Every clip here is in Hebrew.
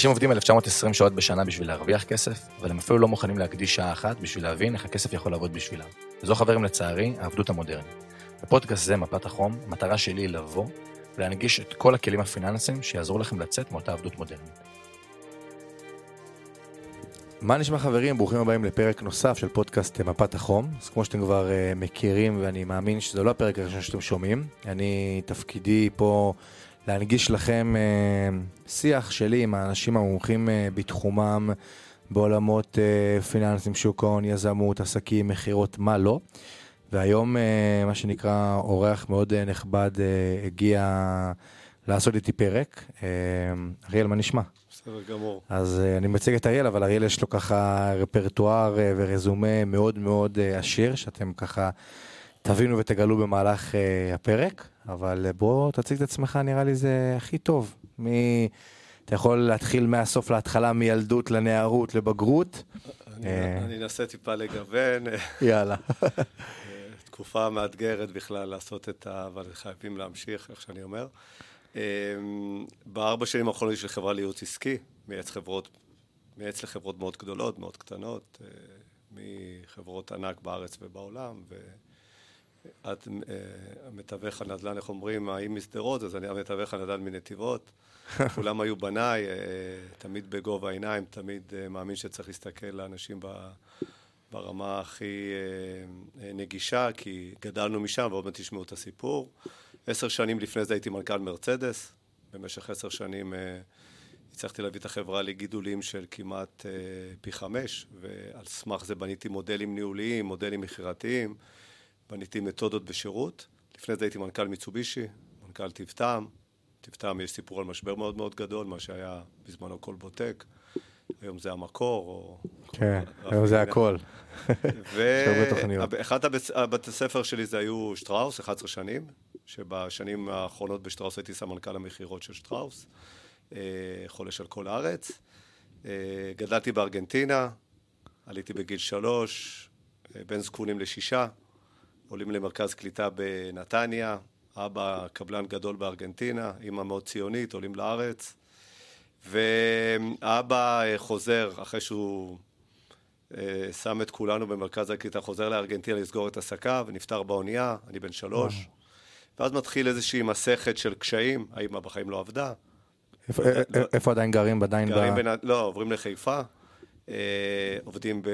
אנשים עובדים 1920 שעות בשנה בשביל להרוויח כסף, אבל הם אפילו לא מוכנים להקדיש שעה אחת בשביל להבין איך הכסף יכול לעבוד בשבילם. וזו חברים לצערי, העבדות המודרנית. בפודקאסט זה, מפת החום, המטרה שלי היא לבוא ולהנגיש את כל הכלים הפיננסיים שיעזרו לכם לצאת מאותה עבדות מודרנית. מה נשמע חברים? ברוכים הבאים לפרק נוסף של פודקאסט מפת החום. אז כמו שאתם כבר uh, מכירים, ואני מאמין שזה לא הפרק הראשון שאתם שומעים, אני, תפקידי פה להנגיש לכם uh, שיח שלי עם האנשים המומחים uh, בתחומם, בעולמות uh, פיננסים, שוק ההון, יזמות, עסקים, מכירות, מה לא. והיום, uh, מה שנקרא, אורח מאוד uh, נכבד uh, הגיע לעשות איתי פרק. Uh, אריאל, מה נשמע? בסדר גמור. אז uh, אני מציג את אריאל, אבל אריאל יש לו ככה רפרטואר uh, ורזומה מאוד מאוד uh, עשיר, שאתם ככה תבינו ותגלו במהלך uh, הפרק. אבל uh, בוא תציג את עצמך, נראה לי זה הכי טוב. מ... אתה יכול להתחיל מהסוף להתחלה, מילדות לנערות לבגרות. אני אנסה טיפה לגוון. יאללה. תקופה מאתגרת בכלל לעשות את ה... אבל חייבים להמשיך, איך שאני אומר. בארבע שנים האחרונות יש לי חברה לייעוץ עסקי, מייעץ חברות, מייעץ לחברות מאוד גדולות, מאוד קטנות, מחברות ענק בארץ ובעולם, ואת המתווך הנדל"ן, איך אומרים, האם משדרות, אז אני המתווך הנדל"ן מנתיבות. כולם היו בניי, תמיד בגובה העיניים, תמיד מאמין שצריך להסתכל לאנשים ברמה הכי נגישה, כי גדלנו משם, ועוד מעט תשמעו את הסיפור. עשר שנים לפני זה הייתי מנכ"ל מרצדס, במשך עשר שנים הצלחתי להביא את החברה לגידולים של כמעט פי חמש, ועל סמך זה בניתי מודלים ניהוליים, מודלים מכירתיים, בניתי מתודות בשירות. לפני זה הייתי מנכ"ל מיצובישי, מנכ"ל טיב-טעם. טיב-טעם יש סיפור על משבר מאוד מאוד גדול, מה שהיה בזמנו קולבוטק. היום זה המקור, או... כן, היום זה הכל. ואחד הבתי הספר שלי זה היו שטראוס, 11 שנים, שבשנים האחרונות בשטראוס הייתי סמנכ"ל המכירות של שטראוס, חולש על כל הארץ. גדלתי בארגנטינה, עליתי בגיל שלוש, בין זקונים לשישה, עולים למרכז קליטה בנתניה, אבא קבלן גדול בארגנטינה, אמא מאוד ציונית, עולים לארץ. ואבא חוזר, אחרי שהוא שם את כולנו במרכז הקליטה, חוזר לארגנטינה לסגור את עסקיו, ונפטר באונייה, אני בן שלוש. וואו. ואז מתחיל איזושהי מסכת של קשיים, האמא בחיים לא עבדה. איפה, לא, איפה עדיין גרים? עדיין גרים ב... לא, עוברים לחיפה. עובדים ב...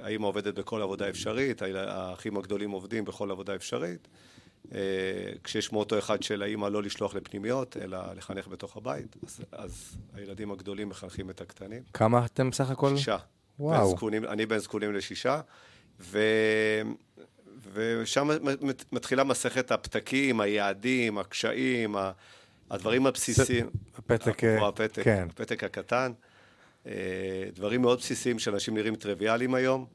האמא עובדת בכל עבודה אפשרית, האחים הגדולים עובדים בכל עבודה אפשרית. כשיש מוטו אחד של האמא לא לשלוח לפנימיות, אלא לחנך בתוך הבית, אז, אז הילדים הגדולים מחנכים את הקטנים. כמה אתם סך הכל? שישה. וואו. זקונים, אני בין זקונים לשישה, ו... ושם מתחילה מסכת הפתקים, היעדים, הקשיים, הדברים הבסיסיים. הפתק, הפתק, כן. הפתק הקטן. דברים מאוד בסיסיים שאנשים נראים טריוויאליים היום.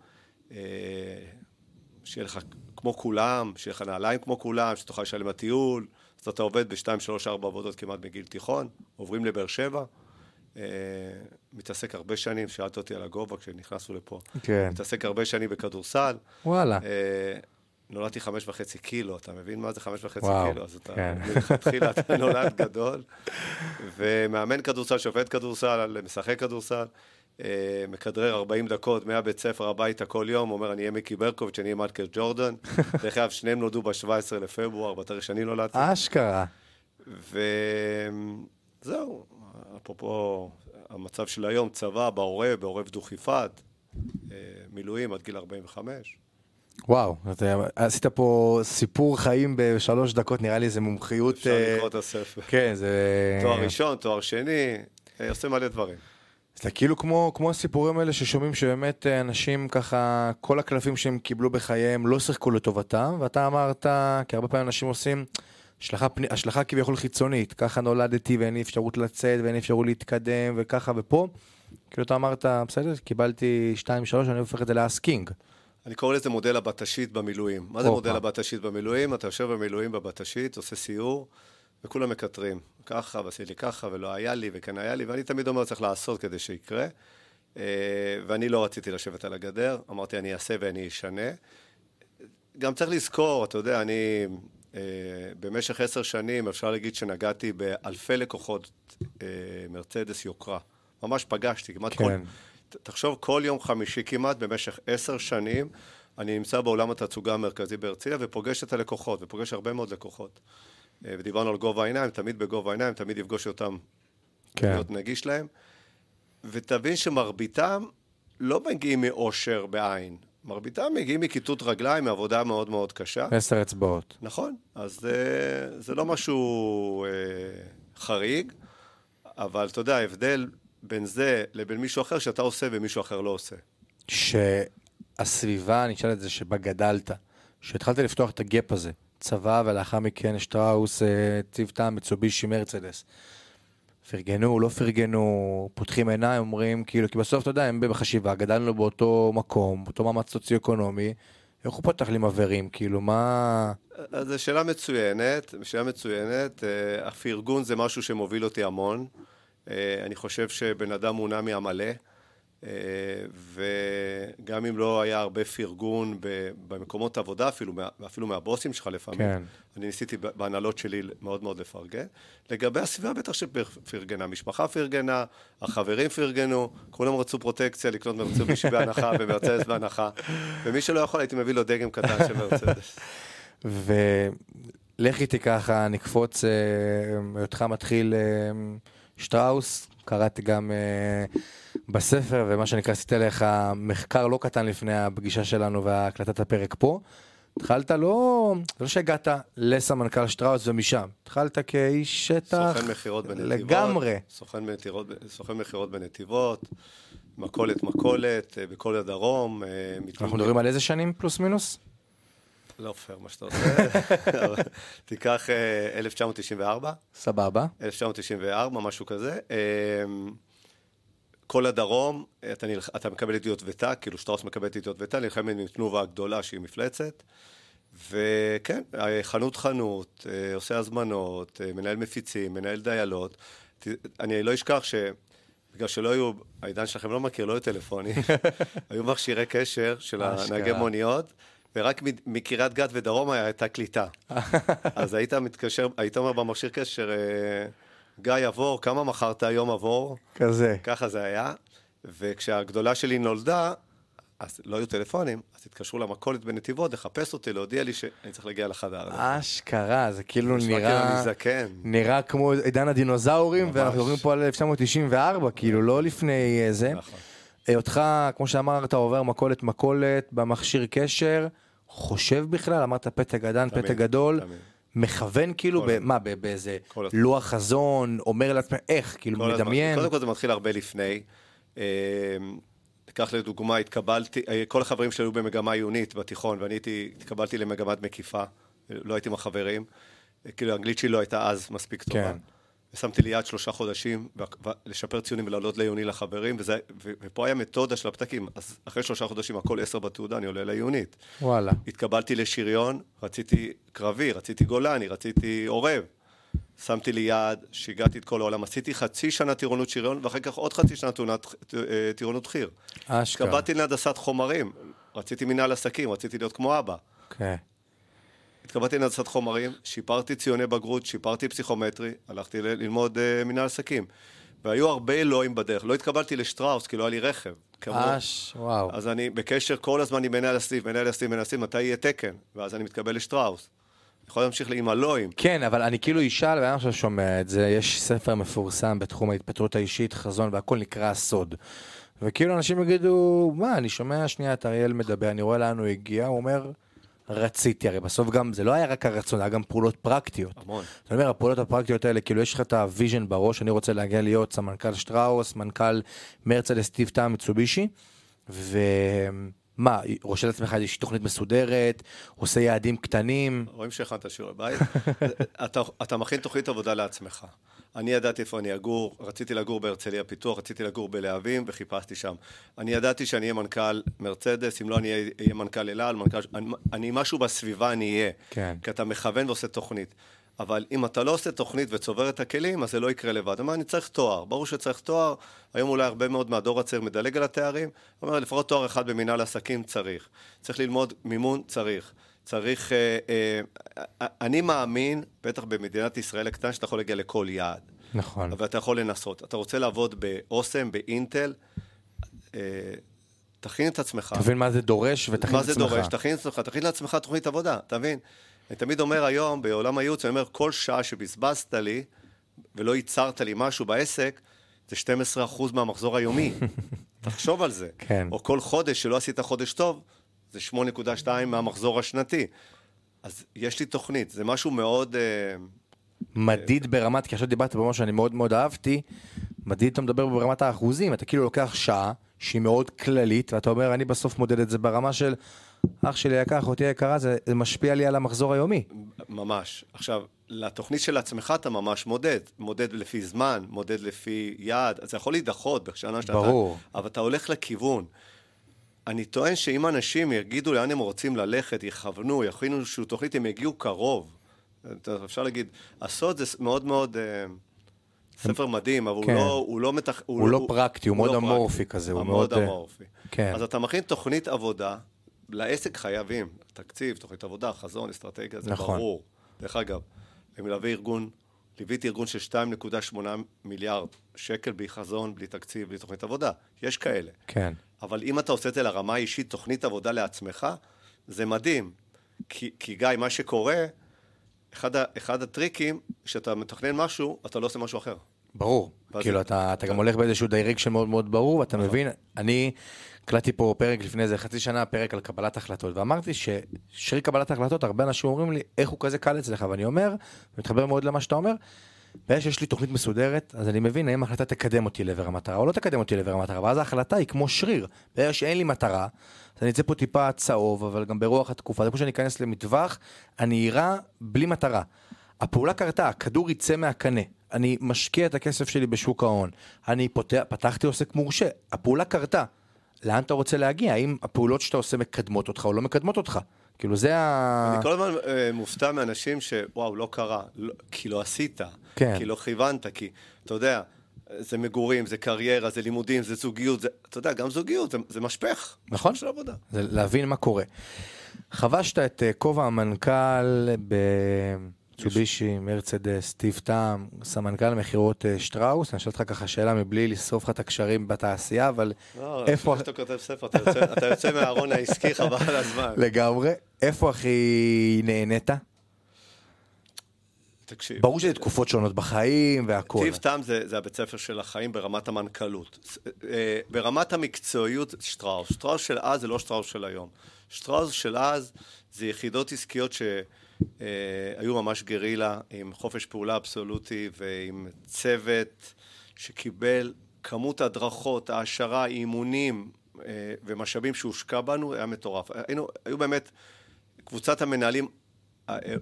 שיהיה לך כמו כולם, שיהיה לך נעליים כמו כולם, שתוכל לשלם לטיול. אז אתה עובד בשתיים, שלוש, ארבע עבודות כמעט מגיל תיכון, עוברים לבאר שבע. מתעסק הרבה שנים, שאלת אותי על הגובה כשנכנסנו לפה. כן. מתעסק הרבה שנים בכדורסל. וואלה. נולדתי חמש וחצי קילו, אתה מבין מה זה חמש וחצי וואו, קילו? אז אתה, כן. מלכתחילה אתה נולד גדול. ומאמן כדורסל, שופט כדורסל, משחק כדורסל, מכדרר 40 דקות מהבית ספר הביתה כל יום, אומר, אני אהיה מיקי ברקוביץ', אני אהיה מייקל ג'ורדן. דרך אגב, שניהם נולדו ב-17 לפברואר, בתאריך שאני נולדתי. אשכרה. וזהו, אפרופו המצב של היום, צבא, בעורב, בעורב דוכיפת, מילואים עד גיל 45. וואו, אתה עשית פה סיפור חיים בשלוש דקות, נראה לי איזה מומחיות. אפשר לקרוא את הספר. כן, זה... תואר ראשון, תואר שני, עושה מלא דברים. זה כאילו כמו, כמו הסיפורים האלה ששומעים שבאמת אנשים ככה, כל הקלפים שהם קיבלו בחייהם לא שיחקו לטובתם, ואתה אמרת, כי הרבה פעמים אנשים עושים השלכה, השלכה כביכול חיצונית, ככה נולדתי ואין לי אפשרות לצאת ואין לי אפשרות להתקדם וככה ופה, כאילו אתה אמרת, בסדר, קיבלתי 2-3, אני הופך את זה לאסקינג. אני קורא לזה מודל הבטשית במילואים. מה זה מודל הבטשית במילואים? אתה יושב במילואים בבטשית, עושה סיור, וכולם מקטרים. ככה, ועשי לי ככה, ולא היה לי, וכן היה לי, ואני תמיד אומר, צריך לעשות כדי שיקרה. ואני לא רציתי לשבת על הגדר, אמרתי, אני אעשה ואני אשנה. גם צריך לזכור, אתה יודע, אני במשך עשר שנים, אפשר להגיד שנגעתי באלפי לקוחות מרצדס יוקרה. ממש פגשתי, כמעט כן. כל... תחשוב, כל יום חמישי כמעט, במשך עשר שנים, אני נמצא בעולם התצוגה המרכזי בהרצליה ופוגש את הלקוחות, ופוגש הרבה מאוד לקוחות. אה, ודיברנו על גובה העיניים, תמיד בגובה העיניים, תמיד יפגוש אותם, כן. להיות נגיש להם. ותבין שמרביתם לא מגיעים מאושר בעין, מרביתם מגיעים מכיתות רגליים, מעבודה מאוד מאוד קשה. עשר אצבעות. נכון, אז זה, זה לא משהו אה, חריג, אבל אתה יודע, ההבדל בין זה לבין מישהו אחר שאתה עושה ומישהו אחר לא עושה. שהסביבה, אני אשאל את זה, שבה גדלת, שהתחלת לפתוח את הגאפ הזה, צבא ולאחר מכן שטראוס, אה, צוותה, מצובישי, מרצדס. פרגנו, לא פרגנו, פותחים עיניים, אומרים, כאילו, כי בסוף, אתה יודע, הם בחשיבה, גדלנו באותו מקום, באותו מאמץ סוציו-אקונומי, איך הוא פותח לי מבערים, כאילו, מה... אז זו שאלה מצוינת, שאלה מצוינת. אה, הפרגון זה משהו שמוביל אותי המון. אה, אני חושב שבן אדם מונע מעמלא, אה, וגם אם לא היה הרבה פרגון במקומות עבודה, אפילו, אפילו מהבוסים שלך לפעמים, כן. אני ניסיתי בהנהלות שלי מאוד מאוד לפרגן. לגבי הסביבה, בטח שפרגנה. המשפחה פרגנה, החברים פרגנו, כולם רצו פרוטקציה, לקנות מרצובישי בהנחה ומרצדס בהנחה, ומי שלא יכול, הייתי מביא לו דגם קטן של מרצדס. ולך איתי ככה, נקפוץ, אה, היותך מתחיל אה, שטראוס, קראתי גם אה, בספר, ומה שנקרא, עשית עליך מחקר לא קטן לפני הפגישה שלנו והקלטת הפרק פה. התחלת לא, לא שהגעת לסמנכ"ל שטראוס ומשם, התחלת כאיש שטח סוכן מכירות בנתיבות. לגמרי. סוכן מכירות- סוכן מכירות בנתיבות, מכולת מכולת, אה, בכל הדרום. אה, אנחנו מדברים על איזה שנים פלוס מינוס? לא פייר מה שאתה עושה. תיקח אה, 1994, סבבה. 1994, משהו כזה. אה, כל הדרום, אתה, נלח... אתה מקבל ידיעות ות"ק, כאילו שטראוס מקבלת ידיעות ות"ק, נלחמת עם תנובה הגדולה שהיא מפלצת. וכן, אה, חנות חנות, אה, עושה הזמנות, אה, מנהל מפיצים, מנהל דיילות. אני לא אשכח ש... בגלל שלא היו, העידן שלכם לא מכיר, לא היו טלפונים, היו מכשירי קשר של. הנהגי מוניות, ורק מקריית גת ודרומה הייתה קליטה. אז היית מתקשר, היית אומר במכשיר קשר, אה, גיא עבור, כמה מכרת היום עבור? כזה. ככה זה היה. וכשהגדולה שלי נולדה, אז לא היו טלפונים, אז התקשרו למכולת בנתיבות לחפש אותי, להודיע לי שאני צריך להגיע לחדר. אשכרה, זה כאילו כאילו נראה... אני זקן. נראה כמו עידן הדינוזאורים, ממש. ואנחנו מדברים פה על 1994, כאילו, לא לפני אה, זה. נכון. היותך, כמו שאמרת, עובר מכולת מכולת במכשיר קשר, חושב בכלל, אמרת פתק גדן, פתק גדול, תמיד. מכוון כאילו, ב-. מה, באיזה. לוח חזון, אומר לעצמך, איך, כאילו. מדמיין. קודם כל זה מתחיל הרבה לפני. אה, קח לדוגמה, התקבלתי, אה, כל החברים שלי היו במגמה עיונית בתיכון, ואני הייתי, התקבלתי למגמת מקיפה, לא הייתי עם החברים. אה, כאילו, האנגלית שלי לא הייתה אז מספיק טובה. כן. ושמתי לי יעד שלושה חודשים, לשפר ציונים ולעלות לעיוני לחברים, וזה, ו- ופה היה מתודה של הפתקים. אז אחרי שלושה חודשים, הכל עשר בתעודה, אני עולה לעיונית. וואלה. התקבלתי לשריון, רציתי קרבי, רציתי גולני, רציתי עורב. שמתי לי יעד, שיגעתי את כל העולם, עשיתי חצי שנה טירונות שריון, ואחר כך עוד חצי שנה טירונות, אה, טירונות חי"ר. אשכרה. התקבלתי להנדסת חומרים, רציתי מנהל עסקים, רציתי להיות כמו אבא. כן. התקבלתי להנדסת חומרים, שיפרתי ציוני בגרות, שיפרתי פסיכומטרי, הלכתי ללמוד uh, מנהל עסקים. והיו הרבה אלוהים בדרך. לא התקבלתי לשטראוס, כי לא היה לי רכב. אש, וואו. אז אני בקשר כל הזמן עם מנהל הסניף, מנהל הסניף, מנהל הסניף, מתי יהיה תקן? ואז אני מתקבל לשטראוס. יכול להמשיך עם הלאווים. כן, אבל אני כאילו אשאל, ואני עכשיו שומע את זה, יש ספר מפורסם בתחום ההתפתחות האישית, חזון, והכל נקרא הסוד. וכאילו אנשים יגידו, מה, אני שומע שנייה את אריאל מדבר, אני רואה לאן הוא הגיע, הוא אומר, רציתי, הרי בסוף גם, זה לא היה רק הרצון, היה גם פעולות פרקטיות. המון. אתה אומר, הפעולות הפרקטיות האלה, כאילו יש לך את ה vision בראש, אני רוצה להגיע להיות סמנכ"ל שטראוס, מנכ"ל מרצדס טיב טעם מיצובישי, ומה, רושם לעצמך איזושהי תוכנית מסודרת, עושה יעדים קטנים, רואים שהכנת שיעורי בית. אתה, אתה מכין תוכנית עבודה לעצמך. אני ידעתי איפה אני אגור, רציתי לגור בהרצליה פיתוח, רציתי לגור בלהבים וחיפשתי שם. אני ידעתי שאני אהיה מנכ"ל מרצדס, אם לא אני אהיה מנכ"ל אל על, מנכ"ל... אני, אני משהו בסביבה אני אהיה. כן. כי אתה מכוון ועושה תוכנית. אבל אם אתה לא עושה תוכנית וצובר את הכלים, אז זה לא יקרה לבד. אמר, אני צריך תואר. ברור שצריך תואר. היום אולי הרבה מאוד מהדור הצעיר מדלג על התארים. אומר, לפחות תואר אחד במנהל עסקים צריך. צריך ללמוד מימון, צריך. צריך... אה, אה, אה, אני מאמין, בטח במדינת ישראל הקטנה, שאתה יכול להגיע לכל יעד. נכון. אבל אתה יכול לנסות. אתה רוצה לעבוד באוסם, באינטל, תכין את עצמך. תבין מה זה דורש ותכין את מה עצמך. זה דורש? תכין את עצמך, תכין לעצמך תוכנית עבודה, אתה מבין? אני תמיד אומר היום, בעולם הייעוץ, אני אומר, כל שעה שבזבזת לי ולא ייצרת לי משהו בעסק, זה 12% מהמחזור היומי. תחשוב על זה. כן. או כל חודש שלא עשית חודש טוב, זה 8.2 מהמחזור השנתי. אז יש לי תוכנית, זה משהו מאוד... אה, מדיד ברמת, כי עכשיו דיברת במה שאני מאוד מאוד אהבתי, מדיד אתה מדבר ברמת האחוזים, אתה כאילו לוקח שעה שהיא מאוד כללית, ואתה אומר, אני בסוף מודד את זה ברמה של אח שלי יקר, אחותי יקרה, זה, זה משפיע לי על המחזור היומי. ממש. עכשיו, לתוכנית של עצמך אתה ממש מודד. מודד לפי זמן, מודד לפי יעד. זה יכול להידחות בשנה שאתה... ברור. אבל אתה הולך לכיוון. אני טוען שאם אנשים יגידו לאן הם רוצים ללכת, יכוונו, יכינו איזושהי תוכנית, הם יגיעו קרוב. אפשר להגיד, הסוד זה מאוד מאוד... אה, ספר מדהים, אבל כן. הוא לא, הוא לא מתח... הוא לא פרקטי, הוא מאוד לא אמורפי פרקטי. כזה, הוא הוא מאוד, מאוד אה, אמורפי. כן. אז אתה מכין תוכנית עבודה, לעסק חייבים, תקציב, תוכנית עבודה, חזון, אסטרטגיה, זה נכון. ברור. דרך אגב, אני מלווה ארגון, ליוויתי ארגון של 2.8 מיליארד שקל בלי חזון, בלי תקציב, בלי תוכנית עבודה. יש כאלה. כן. אבל אם אתה עושה את זה לרמה האישית, תוכנית עבודה לעצמך, זה מדהים. כי, כי גיא, מה שקורה, אחד, ה, אחד הטריקים, כשאתה מתכנן משהו, אתה לא עושה משהו אחר. ברור. כאילו, אתה, אתה גם הולך באיזשהו direction מאוד מאוד ברור, ואתה מבין, אני הקלטתי פה פרק לפני איזה חצי שנה, פרק על קבלת החלטות, ואמרתי ששרי קבלת החלטות, הרבה אנשים אומרים לי, איך הוא כזה קל אצלך, ואני אומר, ומתחבר מאוד למה שאתה אומר, ברגע שיש לי תוכנית מסודרת, אז אני מבין האם ההחלטה תקדם אותי לעבר המטרה או לא תקדם אותי לעבר המטרה, ואז ההחלטה היא כמו שריר. ברגע שאין לי מטרה, אז אני אצא פה טיפה צהוב, אבל גם ברוח התקופה, זה כמו שאני אכנס למטווח, אני אירה בלי מטרה. הפעולה קרתה, הכדור יצא מהקנה, אני משקיע את הכסף שלי בשוק ההון, אני פותח, פתחתי עוסק מורשה, הפעולה קרתה. לאן אתה רוצה להגיע? האם הפעולות שאתה עושה מקדמות אותך או לא מקדמות אותך? כאילו זה ה... אני כל הזמן אה, מופתע מאנשים שוואו, לא קרה, לא, כי לא עשית, כן. כי לא כיוונת, כי, אתה יודע, זה מגורים, זה קריירה, זה לימודים, זה זוגיות, זה, אתה יודע, גם זוגיות, זה, זה משפך. נכון. של עבודה. זה להבין מה קורה. חבשת את אה, כובע המנכ"ל בצובישי, מרצדס, סטיב טעם, סמנכ"ל מכירות אה, שטראוס, אני אשאל אותך ככה שאלה מבלי לשרוף לך את הקשרים בתעשייה, אבל לא, איפה... לפני שאתה כותב ספר, אתה יוצא, אתה יוצא מהארון העסקי, חבל על הזמן. לגמרי, איפה הכי נהנית? תקשיב. ברור שזה תקופות שונות בחיים והכל. טיב טעם זה, זה הבית ספר של החיים ברמת המנכ"לות. ס- אה, ברמת המקצועיות, שטראוס. שטראוס של אז זה לא שטראוס של היום. שטראוס של אז זה יחידות עסקיות שהיו ממש גרילה, עם חופש פעולה אבסולוטי ועם צוות שקיבל כמות הדרכות, העשרה, אימונים אה, ומשאבים שהושקע בנו, היה מטורף. היינו, היו באמת, קבוצת המנהלים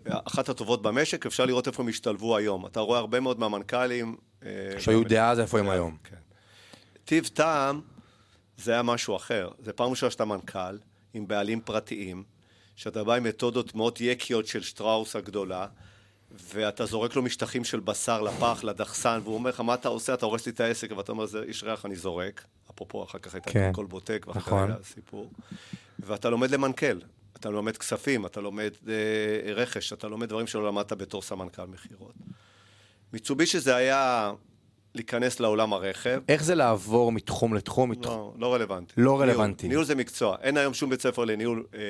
אחת הטובות במשק, אפשר לראות איפה הם השתלבו היום. אתה רואה הרבה מאוד מהמנכ"לים... אה, שהיו דאז, איפה הם היום. כן. טיב טעם זה היה משהו אחר. זה פעם ראשונה שאתה מנכ"ל, עם בעלים פרטיים, שאתה בא עם מתודות מאוד יקיות של שטראוס הגדולה, ואתה זורק לו משטחים של בשר לפח, לדחסן, והוא אומר לך, מה אתה עושה? אתה הורס לי את העסק, ואתה אומר, זה איש ריח, אני זורק. אפרופו, אחר כך הייתה כן. כל בוטק, ואחר כך נכון. היה סיפור. ואתה לומד למנכ"ל. אתה לומד כספים, אתה לומד אה, רכש, אתה לומד דברים שלא למדת בתור סמנכ"ל מכירות. מיצובישי זה היה להיכנס לעולם הרכב. איך זה לעבור מתחום לתחום? מתחום... לא, לא רלוונטי. לא ניהול. רלוונטי. ניהול זה מקצוע. אין היום שום בית ספר לניהול אה, אה,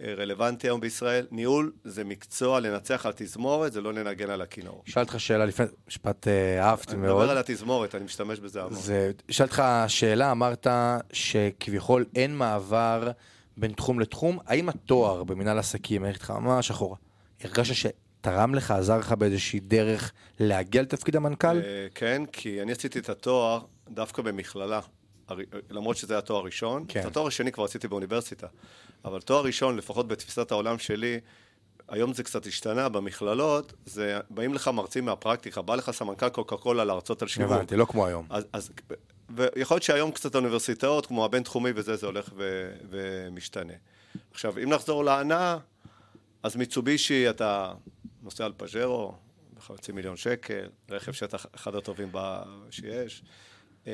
אה, רלוונטי היום בישראל. ניהול זה מקצוע, לנצח על תזמורת, זה לא לנגן על הכינור. אשאל אותך שאלה לפני, משפט אה, אהבתי אני מאוד. מדבר על התזמורת, אני משתמש בזה המון. זה, שאלתי אותך שאלה, אמרת שכביכול אין מעבר בין תחום לתחום, האם התואר במנהל עסקים, איך איתך ממש אחורה, הרגשת שתרם לך, עזר לך באיזושהי דרך להגיע לתפקיד המנכ"ל? אה, כן, כי אני עשיתי את התואר דווקא במכללה. למרות שזה היה תואר ראשון, כן. את התואר השני כבר עשיתי באוניברסיטה. אבל תואר ראשון, לפחות בתפיסת העולם שלי, היום זה קצת השתנה, במכללות, זה, באים לך מרצים מהפרקטיקה, בא לך סמנכ"ל קוקה קולה להרצות על שיווק. הבנתי, לא כמו היום. אז, אז, ויכול להיות שהיום קצת האוניברסיטאות, כמו הבינתחומי וזה, זה הולך ו, ומשתנה. עכשיו, אם נחזור להנאה, אז מיצובישי, אתה נוסע על פאז'רו, בחצי מיליון שקל, רכב שאתה אחד הטובים ב... שיש. אה,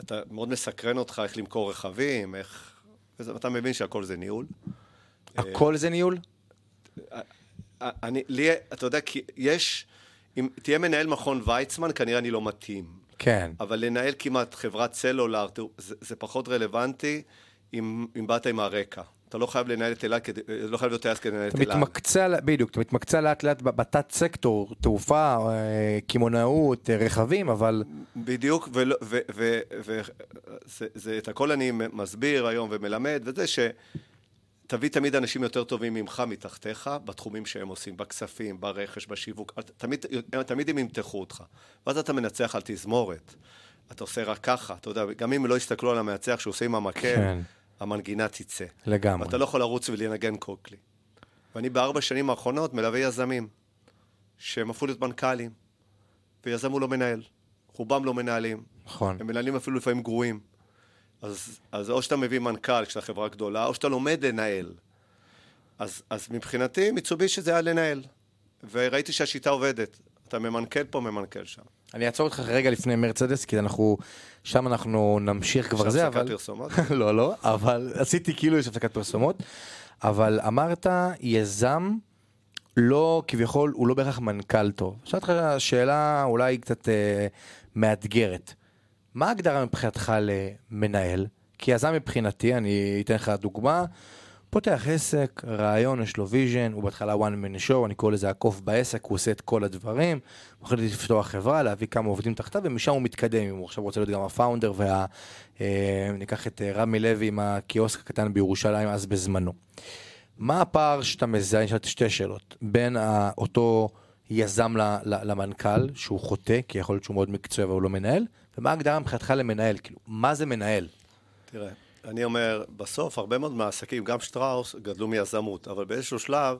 אתה מאוד מסקרן אותך איך למכור רכבים, איך... וזה- אתה מבין שהכל זה ניהול. הכל זה ניהול? אני, לי, אתה יודע, כי יש, אם תהיה מנהל מכון ויצמן, כנראה אני לא מתאים. כן. אבל לנהל כמעט חברת סלולר, זה, זה פחות רלוונטי אם, אם באת עם הרקע. אתה לא חייב לנהל את אילת, כדי- לא חייב להיות טייס כדי לנהל את אתה אילת. מתמקצע, בדיוק, אתה מתמקצע לאט לאט בתת סקטור, תעופה, אה, קמעונאות, אה, רכבים, אבל בדיוק, ולא- ו- ו- ו- זה- זה- את הכל אני מסביר היום ומלמד, וזה שתביא תמיד אנשים יותר טובים ממך, מתחתיך, בתחומים שהם עושים, בכספים, ברכש, בשיווק, תמיד, תמיד הם ימתחו אותך. ואז אתה מנצח על תזמורת. אתה עושה רק ככה, אתה יודע, גם אם לא יסתכלו על המנצח שהוא עושה עם המקל, כן. המנגינה תצא. לגמרי. ואתה לא יכול לרוץ ולנגן קוקלי. ואני בארבע שנים האחרונות מלווה יזמים, שהם הפכו להיות מנכ"לים, ויזם הוא לא מנהל. רובם לא מנהלים. נכון. הם מנהלים אפילו לפעמים גרועים. אז, אז או שאתה מביא מנכ"ל כשאתה חברה גדולה, או שאתה לומד לנהל. אז, אז מבחינתי, מיצובישי זה היה לנהל. וראיתי שהשיטה עובדת. אתה ממנכ"ל פה, ממנכ"ל שם. אני אעצור אותך רגע לפני מרצדס, כי אנחנו, שם אנחנו נמשיך כבר עכשיו זה, הפסקת אבל... פרסומות? לא, לא, אבל עשיתי כאילו יש הפסקת פרסומות, אבל אמרת יזם, לא, כביכול, הוא לא בהכרח מנכ"ל טוב. שאלתי אותך שאלה אולי קצת אה, מאתגרת. מה ההגדרה מבחינתך למנהל? כי יזם מבחינתי, אני אתן לך דוגמה, פותח עסק, רעיון, יש לו vision, הוא בהתחלה one man show, אני קורא לזה הקוף בעסק, הוא עושה את כל הדברים, הוא יכול לפתוח חברה, להביא כמה עובדים תחתיו, ומשם הוא מתקדם, אם הוא עכשיו רוצה להיות גם ה founder, וה... אה, ניקח את אה, רמי לוי עם הקיוסק הקטן בירושלים אז בזמנו. מה הפער שאתה מזהה, אני שאלתי שתי שאלות, בין ה- אותו יזם למנכ"ל, שהוא חוטא, כי יכול להיות שהוא מאוד מקצועי אבל הוא לא מנהל, ומה ההגדרה מבחינתך למנהל, כאילו, מה זה מנהל? תראה, אני אומר, בסוף הרבה מאוד מהעסקים, גם שטראוס, גדלו מיזמות, אבל באיזשהו שלב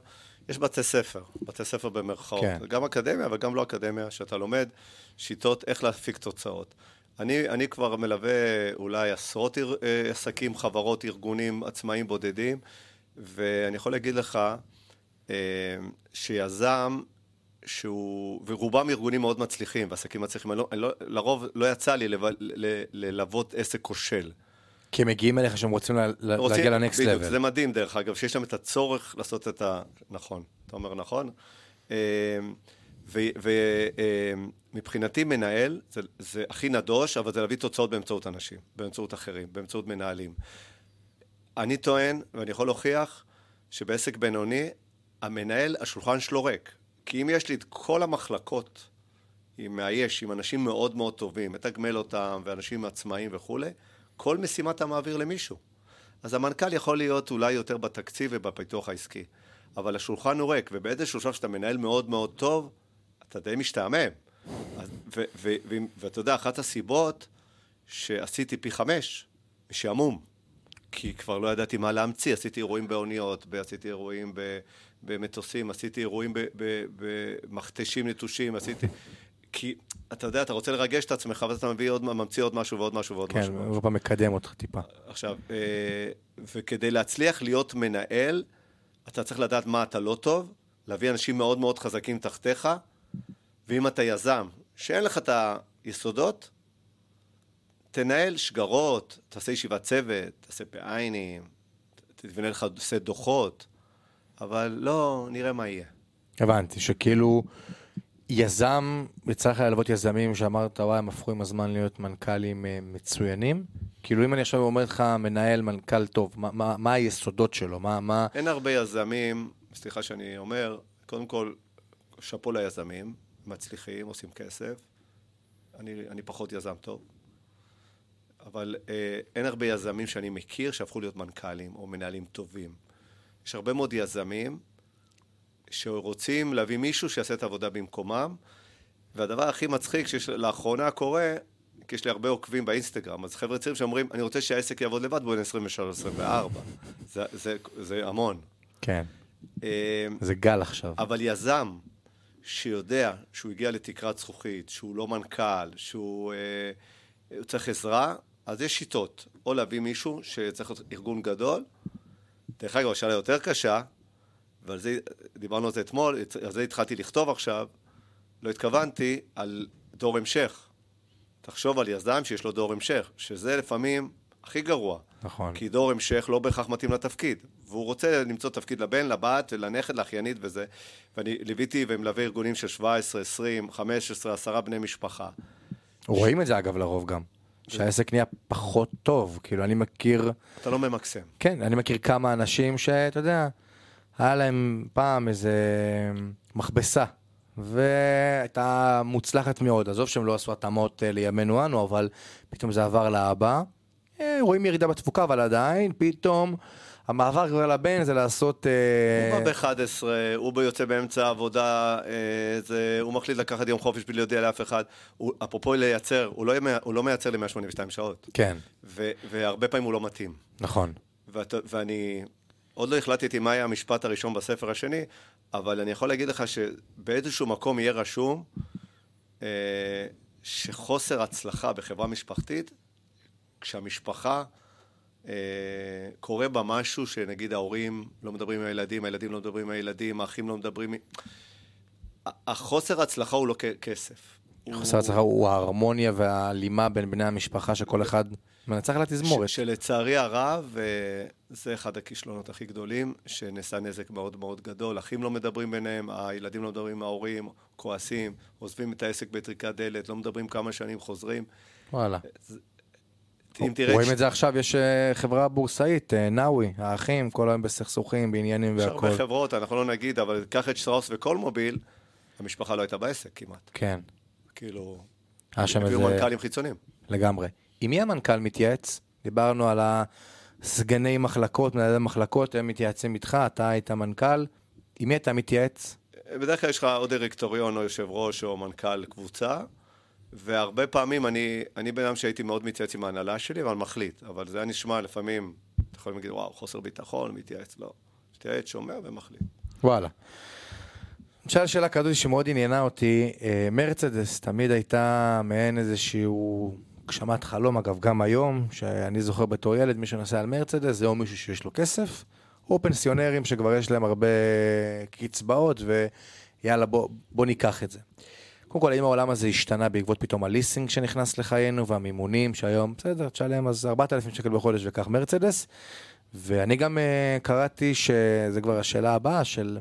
יש בתי ספר, בתי ספר במרכאות, כן. גם אקדמיה אבל גם לא אקדמיה, שאתה לומד שיטות איך להפיק תוצאות. אני, אני כבר מלווה אולי עשרות אר- אה, עסקים, חברות, ארגונים עצמאיים בודדים, ואני יכול להגיד לך אה, שיזם שהוא, ורובם ארגונים מאוד מצליחים, ועסקים מצליחים, אני לא, אני לא, לרוב לא יצא לי ללוות עסק כושל. כי הם מגיעים אליך שהם רוצים לה- רוצים- להגיע לנקסט לבל. זה מדהים דרך אגב, שיש להם את הצורך לעשות את ה... נכון, אתה אומר נכון. ומבחינתי מנהל, זה, זה הכי נדוש, אבל זה להביא תוצאות באמצעות אנשים, באמצעות אחרים, באמצעות מנהלים. אני טוען, ואני יכול להוכיח, שבעסק בינוני, המנהל, השולחן שלו ריק. כי אם יש לי את כל המחלקות, עם מאייש, עם אנשים מאוד מאוד טובים, מתגמל אותם, ואנשים עצמאיים וכולי, כל משימה אתה מעביר למישהו. אז המנכ"ל יכול להיות אולי יותר בתקציב ובפיתוח העסקי. אבל השולחן הוא ריק, ובאיזשהו שלב שאתה מנהל מאוד מאוד טוב, אתה די משתעמם. ואתה יודע, אחת הסיבות שעשיתי פי חמש, משעמום. כי כבר לא ידעתי מה להמציא, עשיתי אירועים באוניות, עשיתי אירועים במטוסים, עשיתי אירועים במכתשים נטושים, עשיתי... כי אתה יודע, אתה רוצה לרגש את עצמך, ואז אתה מביא עוד, ממציא עוד משהו ועוד משהו ועוד כן, משהו. הוא פעם מקדם אותך טיפה. עכשיו, אה, וכדי להצליח להיות מנהל, אתה צריך לדעת מה אתה לא טוב, להביא אנשים מאוד מאוד חזקים תחתיך, ואם אתה יזם, שאין לך את היסודות, תנהל שגרות, תעשה ישיבת צוות, תעשה פעיינים, תבנה לך סט דוחות, אבל לא, נראה מה יהיה. הבנתי, שכאילו יזם, לך ללוות יזמים שאמרת, וואי, הם הפכו עם הזמן להיות מנכ"לים אה, מצוינים? כאילו אם אני עכשיו אומר לך מנהל מנכ"ל טוב, מה, מה, מה היסודות שלו? מה, מה... אין הרבה יזמים, סליחה שאני אומר, קודם כל, שאפו ליזמים, מצליחים, עושים כסף. אני, אני פחות יזם טוב. אבל אה, אין הרבה יזמים שאני מכיר שהפכו להיות מנכ"לים או מנהלים טובים. יש הרבה מאוד יזמים שרוצים להביא מישהו שיעשה את העבודה במקומם, והדבר הכי מצחיק שלאחרונה קורה, כי יש לי הרבה עוקבים באינסטגרם, אז חבר'ה צעירים שאומרים, אני רוצה שהעסק יעבוד לבד בין 23-24. זה, זה, זה המון. כן, אה, זה גל עכשיו. אבל יזם שיודע שהוא הגיע לתקרת זכוכית, שהוא לא מנכ"ל, שהוא אה, צריך עזרה, אז יש שיטות. או להביא מישהו שצריך להיות ארגון גדול. דרך אגב, השאלה יותר קשה, ועל זה דיברנו על זה אתמול, על זה התחלתי לכתוב עכשיו, לא התכוונתי על דור המשך. תחשוב על יזם שיש לו דור המשך, שזה לפעמים הכי גרוע. נכון. כי דור המשך לא בהכרח מתאים לתפקיד. והוא רוצה למצוא תפקיד לבן, לבת, לנכד, לאחיינית וזה. ואני ליוויתי ומלווה ארגונים של 17, 20, 15, 10 בני משפחה. רואים את זה אגב לרוב גם. שהעסק נהיה פחות טוב, כאילו אני מכיר, אתה לא ממקסם. כן, אני מכיר כמה אנשים שאתה יודע, היה להם פעם איזה מכבסה, והייתה מוצלחת מאוד, עזוב שהם לא עשו התאמות אה, לימינו אנו, אבל פתאום זה עבר לאבא, אה, רואים ירידה בתפוקה, אבל עדיין, פתאום, המעבר כבר לבן זה לעשות... אה, הוא בא ב-11, הוא יוצא באמצע העבודה, אה, זה, הוא מחליט לקחת יום חופש בלי להודיע לאף אחד. הוא, אפרופו לייצר, הוא לא, הוא לא מייצר ל-182 שעות. כן, ו, והרבה פעמים הוא לא מתאים. נכון. ואת, ואני עוד לא החלטתי מה יהיה המשפט הראשון בספר השני, אבל אני יכול להגיד לך שבאיזשהו מקום יהיה רשום אה, שחוסר הצלחה בחברה משפחתית, כשהמשפחה קורה בה משהו שנגיד ההורים לא מדברים עם הילדים, הילדים לא מדברים עם הילדים, האחים לא מדברים... עם- החוסר הצלחה הוא לא כסף. חוסר הצלחה הוא ההרמוניה וההלימה בין בני המשפחה שכל אחד מנצח לתזמורת. שלצערי הרב, אה, זה אחד הכישלונות הכי גדולים, שנעשה נזק מאוד מאוד גדול. אחים לא מדברים ביניהם, הילדים לא מדברים עם ההורים, כועסים, עוזבים את העסק בטריקת דלת, לא מדברים כמה שנים, חוזרים. וואלה. אם תראה... רואים את זה עכשיו, יש אה, חברה בורסאית, אה, נאווי, האחים, כל היום בסכסוכים, בעניינים יש והכל. הרבה חברות, אנחנו לא נגיד, אבל קח את שטראוס וקולמוביל, המשפחה לא הייתה בעסק כמעט. כן, כאילו, היה שם הביאו איזה... מנכ"לים חיצוניים. לגמרי. עם מי המנכ"ל מתייעץ? דיברנו על הסגני מחלקות, מנהלי מחלקות, הם מתייעצים איתך, אתה היית מנכ"ל. עם מי אתה מתייעץ? בדרך כלל יש לך או דירקטוריון או יושב ראש או מנכ"ל קבוצה, והרבה פעמים אני, אני בן אדם שהייתי מאוד מתייעץ עם ההנהלה שלי, אבל מחליט. אבל זה היה נשמע לפעמים, אתה יכול להגיד, וואו, חוסר ביטחון, מתייעץ, לא. מתייעץ, שומע ומחליט. וואלה. נשאל שאלה כזאת שמאוד עניינה אותי, אה, מרצדס תמיד הייתה מעין איזשהו הגשמת חלום, אגב, גם היום, שאני זוכר בתור ילד, מי שנוסע על מרצדס זה או מישהו שיש לו כסף, או פנסיונרים שכבר יש להם הרבה קצבאות, ויאללה, בוא, בוא ניקח את זה. קודם כל, האם העולם הזה השתנה בעקבות פתאום הליסינג שנכנס לחיינו, והמימונים שהיום, בסדר, תשלם אז 4,000 שקל בחודש וקח מרצדס. ואני גם uh, קראתי שזה כבר השאלה הבאה של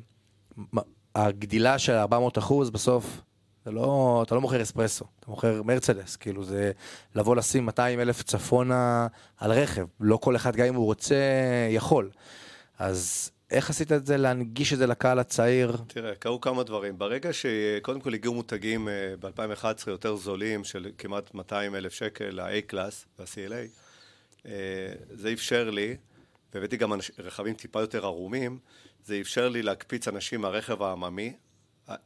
מה- הגדילה של 400 אחוז בסוף, זה לא, אתה לא מוכר אספרסו, אתה מוכר מרצדס, כאילו זה לבוא לשים 200 אלף צפונה על רכב, לא כל אחד גם אם הוא רוצה יכול. אז איך עשית את זה, להנגיש את זה לקהל הצעיר? תראה, קרו כמה דברים. ברגע שקודם כל הגיעו מותגים אה, ב-2011 יותר זולים, של כמעט 200 אלף שקל, ה-A-Class וה-CLA, אה, זה אפשר לי, והבאתי גם רכבים טיפה יותר ערומים, זה אפשר לי להקפיץ אנשים מהרכב העממי.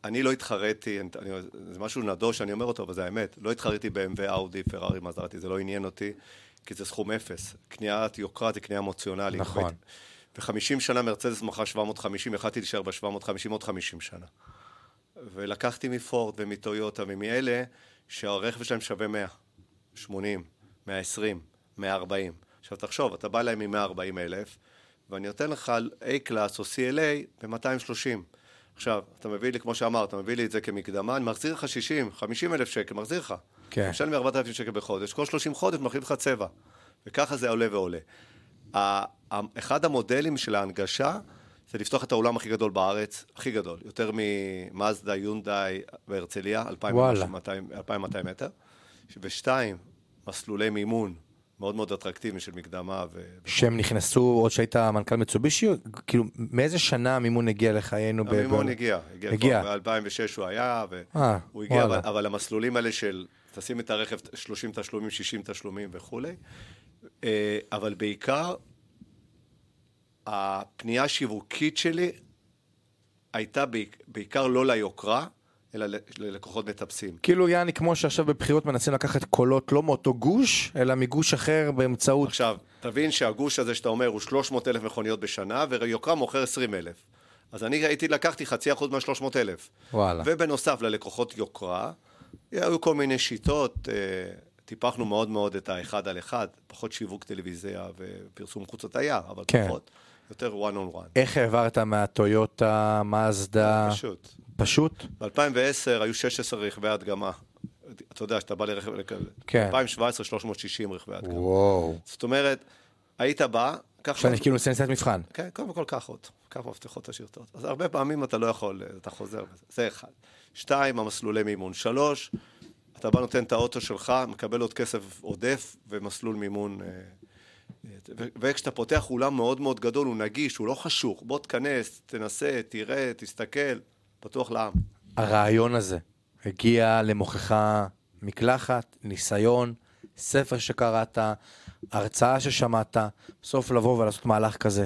אני לא התחרתי, אני, אני- זה משהו נדוש, אני אומר אותו, אבל זה האמת. לא התחרתי ב-MV, אאודי, פרארי, מזרטי, זה לא עניין אותי, כי זה סכום אפס. קניית יוקרה זה קנייה אמוציונלית. נכון. ו-50 שנה מרצדס מכרה 750, יכלתי להישאר ב-750 עוד 50 שנה. ולקחתי מפורד ומטויוטה ומאלה שהרכב שלהם שווה 100, 80, 120, 140. עכשיו תחשוב, אתה בא להם עם 140 אלף, ואני נותן לך A-Class או CLA ב-230. עכשיו, אתה מביא לי, כמו שאמרת, אתה מביא לי את זה כמקדמה, אני מחזיר לך 60, 50 אלף שקל, מחזיר לך. כן. אתה משלם לי 4,000 שקל בחודש, כל 30 חודש מחליף לך צבע. וככה זה עולה ועולה. אחד המודלים של ההנגשה זה לפתוח את האולם הכי גדול בארץ, הכי גדול, יותר ממאזדה, יונדאי והרצליה, 2,200 וואלה. 2,200 מטר. ושתיים, מסלולי מימון מאוד מאוד אטרקטיביים של מקדמה. ו... שהם נכנסו עוד שהיית מנכ"ל מצובישי? כאילו, מאיזה שנה המימון הגיע לחיינו? המימון ב- הגיע, הגיע, הגיע. כבר ב-2006 הוא היה, אה, והוא הגיע, אבל. אבל המסלולים האלה של תשים את הרכב 30 תשלומים, 60 תשלומים וכולי, אה, אבל בעיקר, הפנייה השיווקית שלי הייתה בעיק- בעיקר לא ליוקרה, אלא ללקוחות מטפסים. כאילו יעני כמו שעכשיו בבחירות מנסים לקחת קולות לא מאותו גוש, אלא מגוש אחר באמצעות... עכשיו, תבין שהגוש הזה שאתה אומר הוא 300 אלף מכוניות בשנה, ויוקרה מוכר 20 אלף. אז אני הייתי, לקחתי חצי אחוז מה-300 אלף. וואלה. ובנוסף ללקוחות יוקרה, היו כל מיני שיטות, אה, טיפחנו מאוד מאוד את האחד על אחד, פחות שיווק טלוויזיה ופרסום חוץ התייר, אבל כן. פחות, יותר one on one. איך העברת מהטויוטה, מאזדה? פשוט. פשוט? ב-2010 היו 16 רכבי הדגמה, אתה יודע, שאתה בא לרכב, כן. 2017, 360 רכבי הדגמה. וואו. זאת אומרת, היית בא, קח... עכשיו כאילו עושה נסיעת מבחן. כן, קודם כל קח אותו, קח מפתחות אותו. אז הרבה פעמים אתה לא יכול, אתה חוזר זה אחד. שתיים, המסלולי מימון. שלוש, אתה בא נותן את האוטו שלך, מקבל עוד כסף עודף ומסלול מימון. אה, ו- וכשאתה פותח אולם מאוד מאוד גדול, הוא נגיש, הוא לא חשוך. בוא תכנס, תנסה, תראה, תסתכל, פתוח לעם. הרעיון הזה הגיע למוכחה מקלחת, ניסיון, ספר שקראת, הרצאה ששמעת, בסוף לבוא ולעשות מהלך כזה,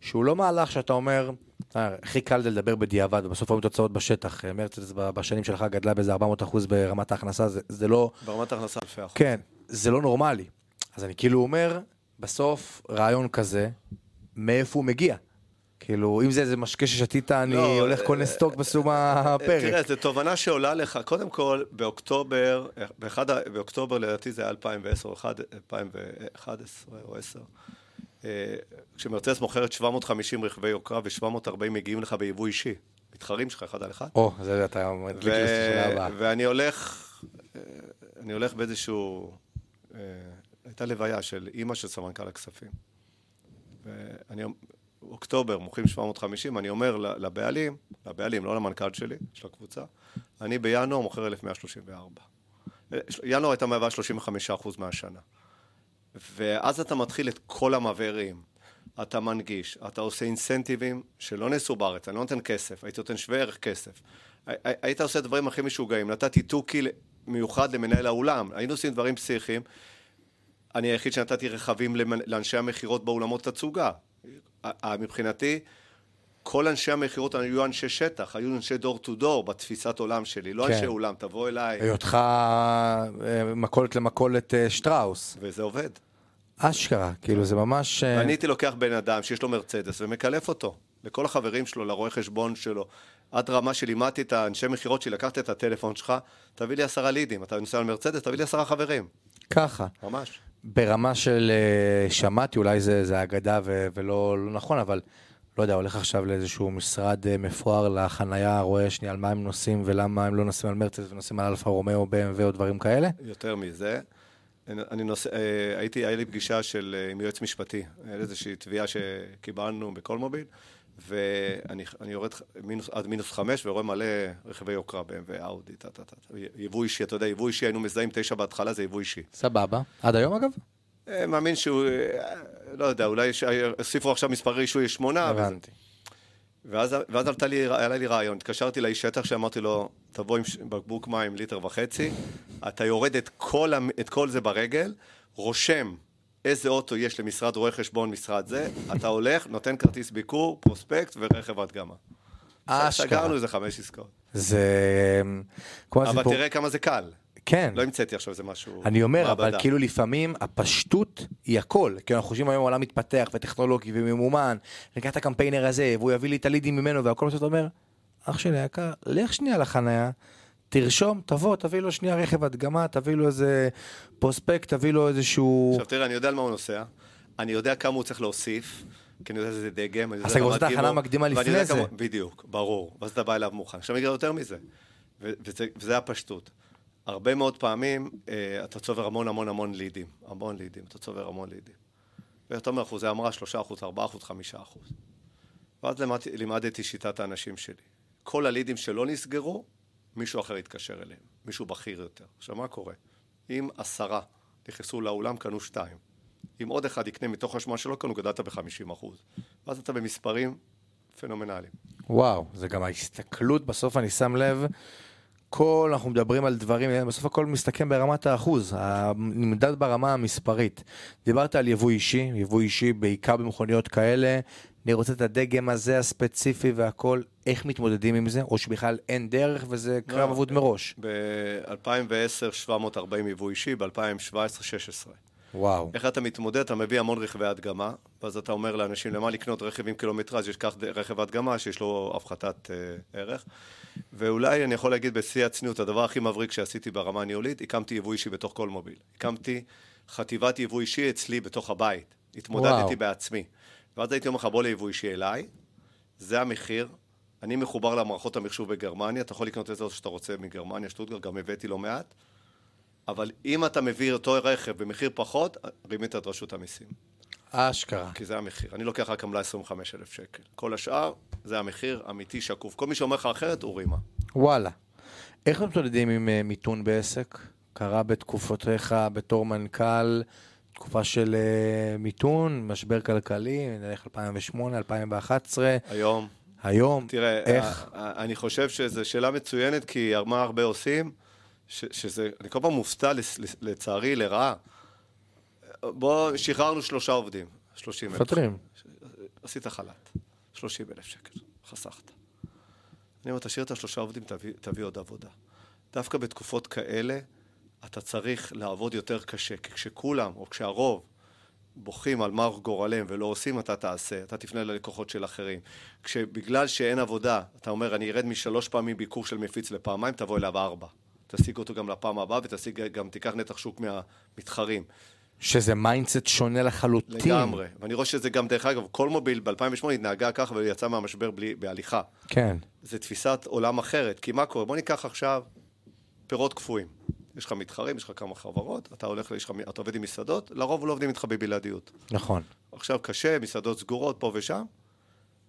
שהוא לא מהלך שאתה אומר, אה, הכי קל זה לדבר בדיעבד, ובסוף רואים תוצאות בשטח. מרצדס בשנים שלך גדלה באיזה 400 אחוז ברמת ההכנסה, זה, זה לא... ברמת ההכנסה אלפי אחוז. כן, זה לא נורמלי. אז אני כאילו אומר, בסוף רעיון כזה, מאיפה הוא מגיע? כאילו, אם זה איזה משקה ששתית, אני לא, הולך אה, קונה סטוק בסיום הפרק. תראה, זו תובנה שעולה לך. קודם כל, באוקטובר, באחד, באוקטובר לדעתי זה היה 2010 או 2011 או 10. אה, כשמרצדס מוכרת 750 רכבי יוקרה ו-740 מגיעים לך ביבוא אישי. מתחרים שלך אחד על אחד. או, זה אתה מדליק לי את השאלה הבאה. ואני הולך, אה, אני הולך באיזשהו, אה, הייתה לוויה של אימא של סמנכ"ל הכספים. ואני, אוקטובר, מוכרים 750, אני אומר לבעלים, לבעלים, לא למנכ"ל שלי, של הקבוצה, אני בינואר מוכר 1134. אה, ינואר הייתה מהווה 35% מהשנה. ואז אתה מתחיל את כל המבערים, אתה מנגיש, אתה עושה אינסנטיבים שלא נעשו בארץ, אני לא נותן כסף, הייתי נותן שווה ערך כסף. היית עושה דברים הכי משוגעים, נתתי תוכי מיוחד למנהל האולם, היינו עושים דברים פסיכיים. אני היחיד שנתתי רכבים לאנשי המכירות באולמות תצוגה. מבחינתי, כל אנשי המכירות היו אנשי שטח, היו אנשי דור טו דור בתפיסת עולם שלי, לא כן. אנשי אולם, תבוא אליי. היותך אה, מכולת למכולת אה, שטראוס. וזה עובד. אשכרה, כאילו זה ממש... אה, ואני הייתי לוקח בן אדם שיש לו מרצדס ומקלף אותו. לכל החברים שלו, לרואה חשבון שלו. עד רמה שלימדתי את האנשי מכירות שלי, לקחת את הטלפון שלך, תביא לי עשרה לידים. אתה נוסע על מרצדס, תביא לי עשרה חברים. ככה. ממש. ברמה של אה, שמעתי, אולי זה, זה אגדה ו- ולא לא נכון, אבל לא יודע, הולך עכשיו לאיזשהו משרד אה, מפואר לחנייה, רואה שנייה על מה הם נוסעים ולמה הם לא נוסעים על מרצדס ונוסעים על אלפה רומאו, BMW או דברים כאלה? יותר מזה. אני נוס... אה, הייתי, היה לי פגישה של, אה, עם יועץ משפטי, היה איזושהי תביעה שקיבלנו בכלמוביל, ואני יורד מינוס, עד מינוס חמש ורואה מלא רכבי יוקרה, BMW, אאודי, טה טה טה. יבוא אישי, אתה יודע, יבוא אישי היינו מזהים תשע בהתחלה, זה יבוא אישי. סבבה. עד היום אגב? אה, מאמין שהוא, לא יודע, אולי הוסיפו עכשיו מספרי רישוי שמונה. הבנתי. ואז, ואז עלתה לי, עלה לי רעיון, התקשרתי לאיש שטח שאמרתי לו, תבוא עם בקבוק מים ליטר וחצי, אתה יורד את כל, את כל זה ברגל, רושם איזה אוטו יש למשרד רואי חשבון, משרד זה, אתה הולך, נותן כרטיס ביקור, פרוספקט ורכב הדגמה. אשכרה. סגרנו איזה חמש עסקאות. זה... אבל הסיפור- תראה כמה זה קל. כן. לא המצאתי עכשיו איזה משהו... אני אומר, אבל מעבדה. כאילו לפעמים הפשטות היא הכל. כי אנחנו חושבים היום העולם מתפתח וטכנולוגי וממומן, ניקח את הקמפיינר הזה, והוא יביא לי את הלידים ממנו והכל בסוף אתה אומר, אח שלי היקר, לך שנייה לחניה, תרשום, תבוא, תביא לו שנייה רכב הדגמה, תביא לו איזה פרוספקט, תביא לו איזשהו... עכשיו תראה, אני יודע על מה הוא נוסע, אני יודע כמה הוא צריך להוסיף, כי אני יודע שזה דגם, אני יודע אז אתה עושה את ההכנה המקדימה לפני זה. כמה- בדיוק, ברור, ואז אתה בא אליו מוכן. עכשיו אני אגיד יותר מזה, וזה הפשטות. הרבה מאוד פעמים אה, אתה צובר המון המון המון לידים, המון לידים, אתה צובר המון לידים. ואתה אומר, אחוזי המרה, שלושה אחוז, ארבעה אחוז, חמישה אחוז. ואז לימדתי, לימדתי שיטת האנשים שלי. כל הלידים שלא נסגרו, מישהו אחר יתקשר אליהם, מישהו בכיר יותר. עכשיו, מה קורה? אם עשרה נכנסו לאולם, קנו שתיים. אם עוד אחד יקנה מתוך השמונה שלא קנו, גדלת ב-50 אחוז. ואז אתה במספרים פנומנליים. וואו, זה גם ההסתכלות, בסוף אני שם לב, כל, אנחנו מדברים על דברים, בסוף הכל מסתכם ברמת האחוז, נמדד ברמה המספרית. דיברת על יבוא אישי, יבוא אישי בעיקר במכוניות כאלה, אני רוצה את הדגם הזה הספציפי והכל, איך מתמודדים עם זה, או שבכלל אין דרך וזה קרב אבוד מראש. ב-2010 740 יבוא אישי, ב-2017 16. וואו. איך אתה מתמודד? אתה מביא המון רכבי הדגמה, ואז אתה אומר לאנשים, למה לקנות רכב עם קילומטראז' יש כך רכב הדגמה שיש לו הפחתת אה, ערך. ואולי אני יכול להגיד בשיא הצניעות, הדבר הכי מבריק שעשיתי ברמה הניהולית, הקמתי יבוא אישי בתוך כל מוביל. הקמתי חטיבת יבוא אישי אצלי בתוך הבית. התמודדתי וואו. בעצמי. ואז הייתי אומר לך, בוא ליבוא אישי אליי, זה המחיר. אני מחובר למערכות המחשוב בגרמניה, אתה יכול לקנות איזה אוטו שאתה רוצה מגרמניה, שטוטגרד, גם הבאתי לא מעט. אבל אם אתה מביא אותו רכב במחיר פחות, רימית את רשות המיסים. אשכרה. כי זה המחיר. אני לוקח רק עמלה 25,000 שקל. כל השאר, זה המחיר אמיתי, שקוף. כל מי שאומר לך אחרת, הוא רימה. וואלה. איך מתמודדים עם אה, מיתון בעסק? קרה בתקופותיך בתור מנכ"ל, תקופה של אה, מיתון, משבר כלכלי, נלך 2008, 2011. היום, היום, תראה, איך? ה- ה- אני חושב שזו שאלה מצוינת, כי מה הרבה עושים, ש- שזה, אני כל פעם מופתע, לצערי, לרעה. בוא, שחררנו שלושה עובדים, 30 אלף. מפטרים. עשית חל"ת, 30 אלף שקל, חסכת. אני אומר, תשאיר את השלושה עובדים, תביא, תביא עוד עבודה. דווקא בתקופות כאלה, אתה צריך לעבוד יותר קשה, כי כשכולם, או כשהרוב, בוכים על מר גורלם ולא עושים, אתה תעשה, אתה תפנה ללקוחות של אחרים. כשבגלל שאין עבודה, אתה אומר, אני ארד משלוש פעמים ביקור של מפיץ לפעמיים, תבוא אליו ארבע. תשיג אותו גם לפעם הבאה ותשיג גם, תיקח נתח שוק מהמתחרים. שזה mindset שונה לחלוטין. לגמרי. ואני רואה שזה גם, דרך אגב, כלמוביל ב-2008 התנהגה ככה ויצאה מהמשבר בלי, בהליכה. כן. זו תפיסת עולם אחרת. כי מה קורה? בוא ניקח עכשיו פירות קפואים. יש לך מתחרים, יש לך כמה חברות, אתה הולך, לך, אתה עובד עם מסעדות, לרוב לא עובדים איתך בבלעדיות. נכון. עכשיו קשה, מסעדות סגורות פה ושם.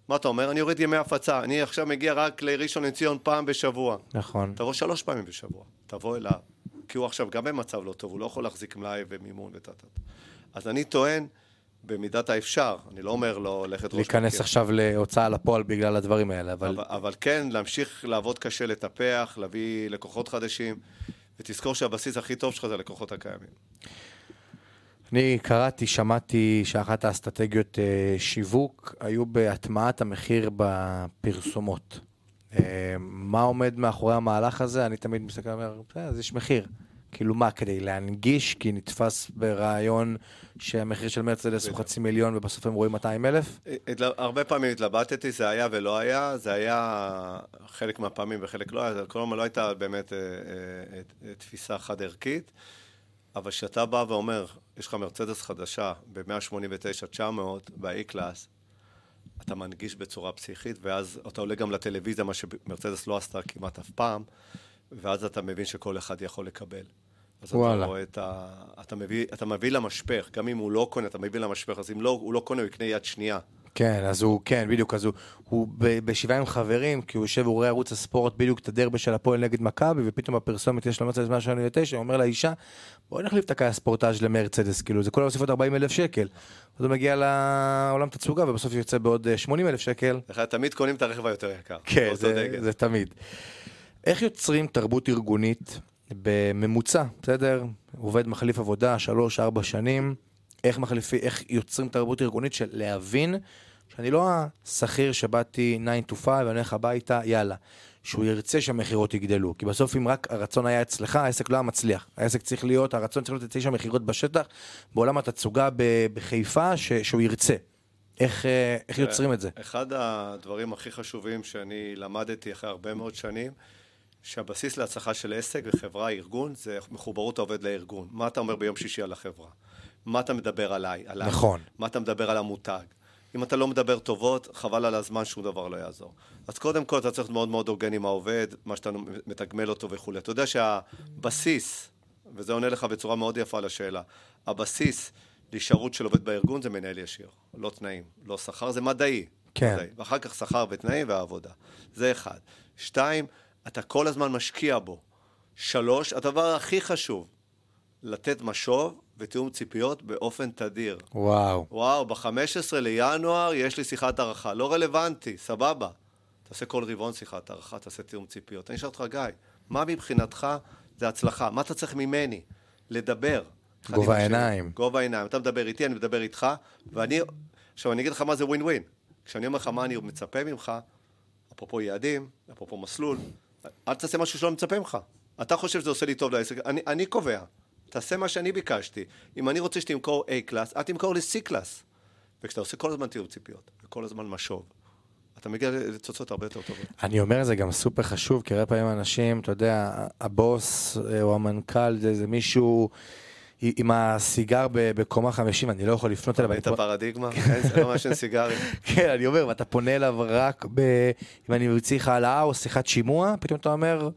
מה אתה אומר? אני יורד ימי הפצה, אני עכשיו מגיע רק לראשון לציון פעם בשבוע. נכון. תבוא שלוש פעמים בשבוע, תבוא אליו. כי הוא עכשיו גם במצב לא טוב, הוא לא יכול להחזיק מלאי ומימון וטה טה. אז אני טוען, במידת האפשר, אני לא אומר לו ללכת ראש להיכנס בקיר. עכשיו להוצאה לפועל בגלל הדברים האלה, אבל... אבל, אבל כן, להמשיך לעבוד קשה, לטפח, להביא לקוחות חדשים, ותזכור שהבסיס הכי טוב שלך זה הלקוחות הקיימים. אני קראתי, שמעתי שאחת האסטרטגיות אה, שיווק היו בהטמעת המחיר בפרסומות. אה, מה עומד מאחורי המהלך הזה? אני תמיד מסתכל ואומר, "בסדר, אז יש מחיר. כאילו מה, כדי להנגיש, כי נתפס ברעיון שהמחיר של מרצדס הוא. חצי מיליון ובסוף הם רואים 200 אלף? הרבה פעמים התלבטתי, זה היה ולא היה, זה היה חלק מהפעמים וחלק לא היה, זה כל הזמן לא הייתה באמת אה, אה, אה, תפיסה חד-ערכית, אבל כשאתה בא ואומר, יש לך מרצדס חדשה ב-189-900 ב-E-Class, אתה מנגיש בצורה פסיכית, ואז אתה עולה גם לטלוויזיה, מה שמרצדס לא עשתה כמעט אף פעם, ואז אתה מבין שכל אחד יכול לקבל. אז וואלה. אתה רואה את ה... אתה מביא, אתה מביא למשפך, גם אם הוא לא קונה, אתה מביא למשפך, אז אם לא, הוא לא קונה, הוא יקנה יד שנייה. כן, אז הוא, כן, בדיוק, אז הוא, הוא ב- בשבעה עם חברים, כי הוא יושב והוא רואה ערוץ הספורט בדיוק את הדרבי של הפועל נגד מכבי, ופתאום בפרסומת יש לו מרצדס 189, הוא אומר לאישה, בואי נחליף את הכאי הספורטאז' למרצדס, כאילו, זה כל הוסיף עוד 40 אלף שקל. אז הוא מגיע לעולם תצוגה, ובסוף יוצא בעוד אה, 80 אלף שקל. לך תמיד קונים את הרכב היותר יקר. כן, זה. זה תמיד. איך יוצרים תרבות ארגונית בממוצע, בסדר? עובד מחליף עבודה, שלוש, ארבע שנים. איך מחליפי, איך יוצרים תרבות ארגונית של להבין שאני לא השכיר שבאתי 9 to 5 ואני הולך הביתה, יאללה. שהוא ירצה שהמכירות יגדלו. כי בסוף אם רק הרצון היה אצלך, העסק לא היה מצליח. העסק צריך להיות, הרצון צריך להיות אצלי שהמכירות בשטח, בעולם התצוגה בחיפה, ש- שהוא ירצה. איך, אה, איך יוצרים את זה? אחד הדברים הכי חשובים שאני למדתי אחרי הרבה מאוד שנים, שהבסיס להצלחה של עסק וחברה, ארגון, זה מחוברות העובד לארגון. מה אתה אומר ביום שישי על החברה? מה אתה מדבר עליי? עליי? נכון. מה אתה מדבר על המותג? אם אתה לא מדבר טובות, חבל על הזמן, שום דבר לא יעזור. אז קודם כל אתה צריך להיות מאוד מאוד הוגן עם העובד, מה שאתה מתגמל אותו וכולי. אתה יודע שהבסיס, וזה עונה לך בצורה מאוד יפה לשאלה, הבסיס להישארות של עובד בארגון זה מנהל ישיר, לא תנאים, לא שכר, זה מדעי. כן. מדעי. ואחר כך שכר ותנאים והעבודה. זה אחד. שתיים, אתה כל הזמן משקיע בו. שלוש, הדבר הכי חשוב, לתת משוב ותיאום ציפיות באופן תדיר. וואו. וואו, ב-15 לינואר יש לי שיחת הערכה. לא רלוונטי, סבבה. תעשה כל רבעון שיחת הערכה, תעשה תיאום ציפיות. אני אשאל אותך, גיא, מה מבחינתך זה הצלחה? מה אתה צריך ממני? לדבר. גובה. העיניים. גובה העיניים. אתה מדבר איתי, אני מדבר איתך, ואני... עכשיו, אני אגיד לך מה זה ווין ווין. כשאני אומר לך מה אני מצפה ממך, אפרופו יעדים, אפרופו מסלול, אל תעשה משהו שלא מצפה ממך. אתה חושב שזה עושה לי טוב לעסק, אני, אני קובע. תעשה מה שאני ביקשתי. אם אני רוצה שתמכור A Class, אל תמכור לי C Class. וכשאתה עושה כל הזמן תיאום ציפיות, וכל הזמן משוב, אתה מגיע לתוצאות הרבה יותר טובות. אני אומר זה גם סופר חשוב, כי הרבה פעמים אנשים, אתה יודע, הבוס אה, או המנכ"ל זה, זה מישהו עם הסיגר בקומה 50, אני לא יכול לפנות אליו. אני- הפרדיגמה? אין, זה לא מעשן סיגרים. כן, אני אומר, ואתה פונה אליו רק ב... אם אני לך העלאה או שיחת שימוע, פתאום אתה אומר,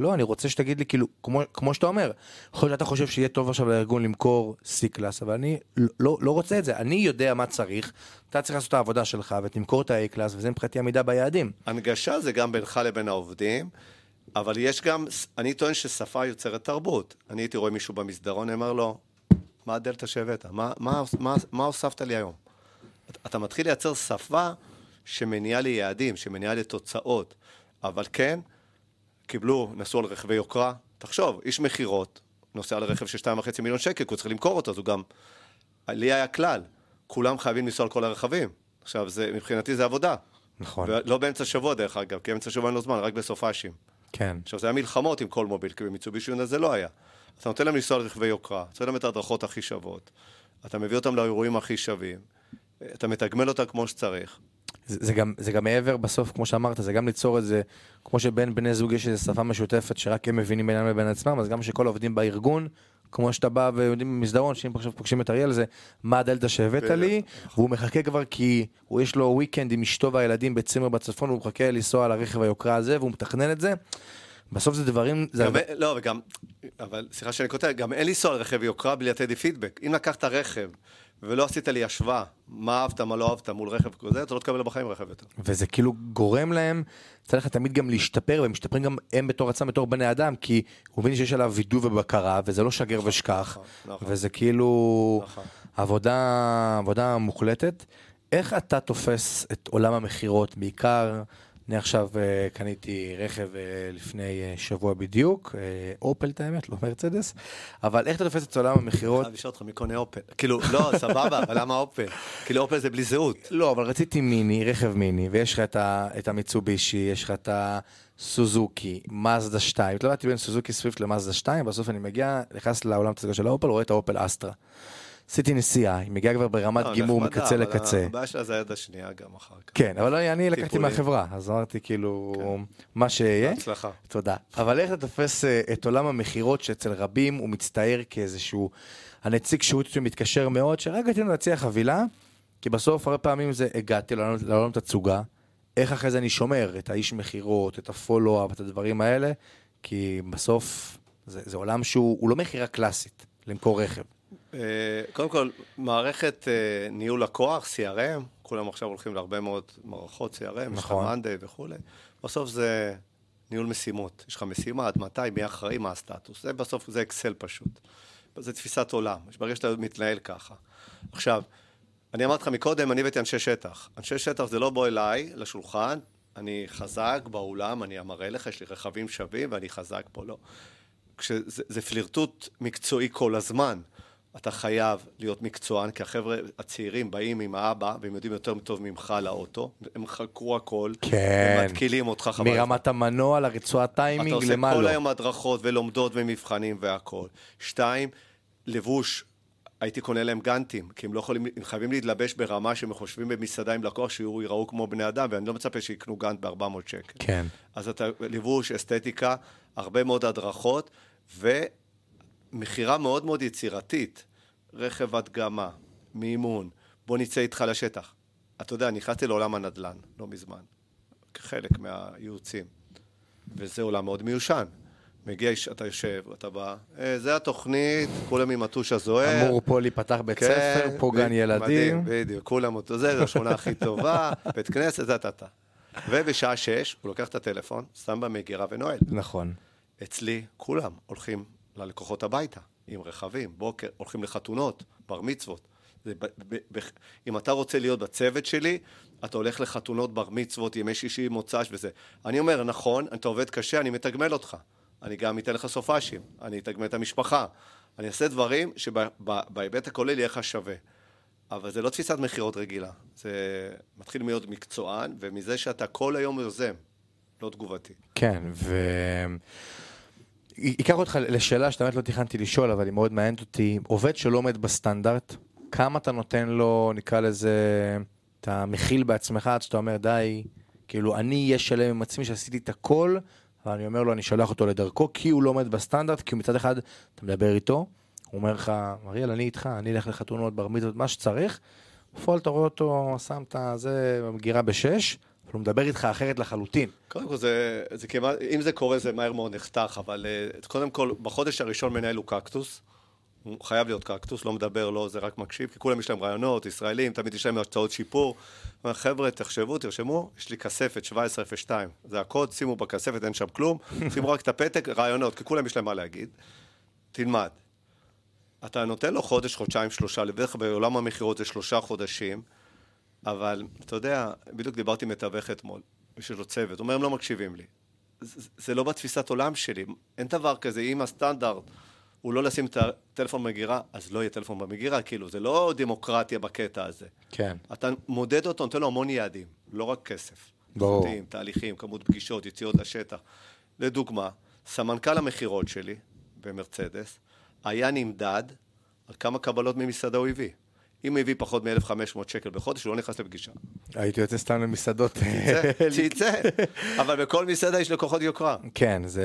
לא, אני רוצה שתגיד לי, כאילו, כמו, כמו שאתה אומר, יכול להיות שאתה חושב שיהיה טוב עכשיו לארגון למכור C-Class, אבל אני לא, לא רוצה את זה. אני יודע מה צריך, אתה צריך לעשות את העבודה שלך ותמכור את ה-A-Class, וזה מבחינתי עמידה ביעדים. הנגשה זה גם בינך לבין העובדים, אבל יש גם, אני טוען ששפה יוצרת תרבות. אני הייתי רואה מישהו במסדרון, אומר לו, מה הדלתא שהבאת? מה, מה, מה, מה הוספת לי היום? אתה מתחיל לייצר שפה שמניעה ליעדים, שמניעה לתוצאות, אבל כן, קיבלו, נסעו על רכבי יוקרה. תחשוב, איש מכירות, נוסע על רכב של 2.5 מיליון שקל, כי הוא צריך למכור אותו, אז הוא גם... לי היה כלל, כולם חייבים לנסוע על כל הרכבים. עכשיו, זה, מבחינתי זה עבודה. נכון. ולא באמצע השבוע, דרך אגב, כי באמצע השבוע אין לו זמן, רק בסופאשים. כן. עכשיו, זה היה מלחמות עם כל מוביל, כי במיצובישי יונה זה לא היה. אתה נותן להם לנסוע על רכבי יוקרה, נותן להם את ההדרכות הכי שוות, אתה מביא אותם לאירועים הכי שווים, אתה מתגמל אותם כמו שצריך. זה, זה, גם, זה גם מעבר בסוף, כמו שאמרת, זה גם ליצור את זה, כמו שבין בני זוג יש איזו שפה משותפת שרק הם מבינים בינם לבין עצמם, אז גם שכל העובדים בארגון, כמו שאתה בא ויודעים במסדרון, שאם עכשיו פוגשים את אריאל, זה מה הדלתא שהבאת לי, והוא מחכה כבר כי הוא יש לו וויקנד עם אשתו והילדים בצימר בצפון, והוא מחכה לנסוע על הרכב היוקרה הזה, והוא מתכנן את זה. בסוף זה דברים... זה גם, לא, וגם, אבל סליחה שאני כותב, גם אין לנסוע על רכב יוקרה בלי לתת לי פידבק. אם לקחת רכב ולא עשית לי השוואה, מה אהבת, מה לא אהבת מול רכב כזה, אתה לא תקבל בחיים רכב יותר. וזה כאילו גורם להם, צריך תמיד גם להשתפר, והם משתפרים גם הם בתור עצמם, בתור בני אדם, כי הוא מבין שיש עליו וידוא ובקרה, וזה לא שגר ושכח, נכון, נכון. וזה כאילו נכון. עבודה, עבודה מוחלטת. איך אתה תופס את עולם המכירות, בעיקר... אני עכשיו uh, קניתי רכב uh, לפני uh, שבוע בדיוק, אופל את האמת, לא מרצדס, אבל איך אתה תופס את עולם המכירות? אני לשאול אותך מי קונה אופל. כאילו, לא, סבבה, אבל למה אופל? כאילו אופל זה בלי זהות. לא, אבל רציתי מיני, רכב מיני, ויש לך את, את המיצובישי, יש לך את הסוזוקי, מזדה 2, התלבטתי בין סוזוקי סוויפט למזדה 2, בסוף אני מגיע, נכנס לעולם של האופל, רואה את האופל אסטרה. עשיתי נסיעה, היא מגיעה כבר ברמת לא, גימור מקצה לקצה. הבעיה שלה זה היד השנייה גם אחר כך. כן, אבל אני לקחתי מהחברה, אז אמרתי כאילו, כן. מה שיהיה. בהצלחה. תודה. אבל איך אתה תופס אה, את עולם המכירות שאצל רבים הוא מצטייר כאיזשהו, הנציג שירות שמתקשר מאוד, שרק רצינו להציע חבילה, כי בסוף הרבה פעמים זה הגעתי לעולם תצוגה, איך אחרי זה אני שומר את האיש מכירות, את הפולו-אפ, את הדברים האלה, כי בסוף זה עולם שהוא לא מכירה קלאסית, למכור רכב. אה, קודם כל, מערכת אה, ניהול לקוח, CRM, כולם עכשיו הולכים להרבה מאוד מערכות CRM, נכון. יש לך מאנדיי וכולי. בסוף זה ניהול משימות. יש לך משימה, עד מתי, מי אחראי, מה הסטטוס. זה בסוף, זה אקסל פשוט. זה תפיסת עולם. ברגע שאתה מתנהל ככה. עכשיו, אני אמרתי לך מקודם, אני הבאתי אנשי שטח. אנשי שטח זה לא בוא אליי, לשולחן, אני חזק באולם, אני אמראה לך, יש לי רכבים שווים ואני חזק פה, לא. כשזה פלירטוט מקצועי כל הזמן. אתה חייב להיות מקצוען, כי החבר'ה הצעירים באים עם האבא, והם יודעים יותר טוב ממך לאוטו, הם חקרו הכל, כן. הם מתקילים אותך חבל. מרמת המנוע לרצועת טיימינג, למה לא. אתה עושה כל היום הדרכות ולומדות ומבחנים והכל. שתיים, לבוש, הייתי קונה להם גאנטים, כי הם לא יכולים, הם חייבים להתלבש ברמה שהם חושבים במסעדה עם לקוח שיראו ייראו כמו בני אדם, ואני לא מצפה שיקנו גאנט ב-400 שקל. כן. אז אתה, לבוש, אסתטיקה, הרבה מאוד הדרכות, ו... מכירה מאוד מאוד יצירתית, רכב הדגמה, מימון, בוא נצא איתך לשטח. אתה יודע, נכנסתי לעולם הנדל"ן לא מזמן, כחלק מהייעוצים, וזה עולם מאוד מיושן. מגיע, אתה יושב, אתה בא, אה, זה התוכנית, כולם עם הטוש הזוהר. אמור פה להיפתח בית כן, ספר, פה גן ילדים. מדהים, בדיוק, כולם אותו, זה, זה השכונה הכי טובה, בית כנסת, זה אתה. ובשעה שש, הוא לוקח את הטלפון, שם במגירה ונועל. נכון. אצלי, כולם הולכים ללקוחות הביתה, עם רכבים, בוקר, הולכים לחתונות, בר מצוות. זה ב, ב, ב, אם אתה רוצה להיות בצוות שלי, אתה הולך לחתונות, בר מצוות, ימי שישי, מוצ"ש וזה. אני אומר, נכון, אתה עובד קשה, אני מתגמל אותך. אני גם אתן לך סופאשים, אני אתגמל את המשפחה. אני אעשה דברים שבהיבט הכולל יהיה לך שווה. אבל זה לא תפיסת מכירות רגילה. זה מתחיל להיות מקצוען, ומזה שאתה כל היום יוזם, לא תגובתי. כן, ו... אקח אותך לשאלה שאתה באמת לא תכננתי לשאול, אבל היא מאוד מעניינת אותי. עובד שלא עומד בסטנדרט, כמה אתה נותן לו, נקרא לזה, אתה מכיל בעצמך עד שאתה אומר, די, כאילו, אני אהיה שלם עם עצמי שעשיתי את הכל, אבל אני אומר לו, אני שולח אותו לדרכו, כי הוא לא עומד בסטנדרט, כי מצד אחד, אתה מדבר איתו, הוא אומר לך, אריאל, אני איתך, אני אלך לחתונות, בר מצוות, מה שצריך. בפועל אתה רואה אותו, שם את זה במגירה בשש, אבל הוא מדבר איתך אחרת לחלוטין. קודם כל, זה, זה כמעט, אם זה קורה, זה מהר מאוד נחתך, אבל uh, קודם כל, בחודש הראשון מנהל הוא קקטוס. הוא חייב להיות קקטוס, לא מדבר, לא, זה רק מקשיב, כי כולם יש להם רעיונות, ישראלים, תמיד יש להם הצעות שיפור. אומר, חבר'ה, תחשבו, תרשמו, יש לי כספת 1702, זה הקוד, שימו בכספת, אין שם כלום, שימו רק את הפתק, רעיונות, כי כולם יש להם מה להגיד. תלמד. אתה נותן לו חודש, חודשיים, שלושה, לבדרך כלל בעולם המכירות זה שלושה חודשים, אבל אתה יודע, בדיוק דיברתי עם מתווך אתמול, יש לו צוות, הוא אומר, הם לא מקשיבים לי. זה, זה לא בתפיסת עולם שלי, אין דבר כזה, אם הסטנדרט הוא לא לשים את הטלפון במגירה, אז לא יהיה טלפון במגירה, כאילו, זה לא דמוקרטיה בקטע הזה. כן. אתה מודד אותו, נותן לו המון יעדים, לא רק כסף. ברור. חוטים, תהליכים, כמות פגישות, יציאות לשטח. לדוגמה, סמנכ"ל המכירות שלי במרצדס היה נמדד על כמה קבלות ממסעדה הוא הביא. אם הוא הביא פחות מ-1,500 שקל בחודש, הוא לא נכנס לפגישה. הייתי יוצא סתם למסעדות. שיצא. אבל בכל מסעדה יש לקוחות יוקרה. כן, זה,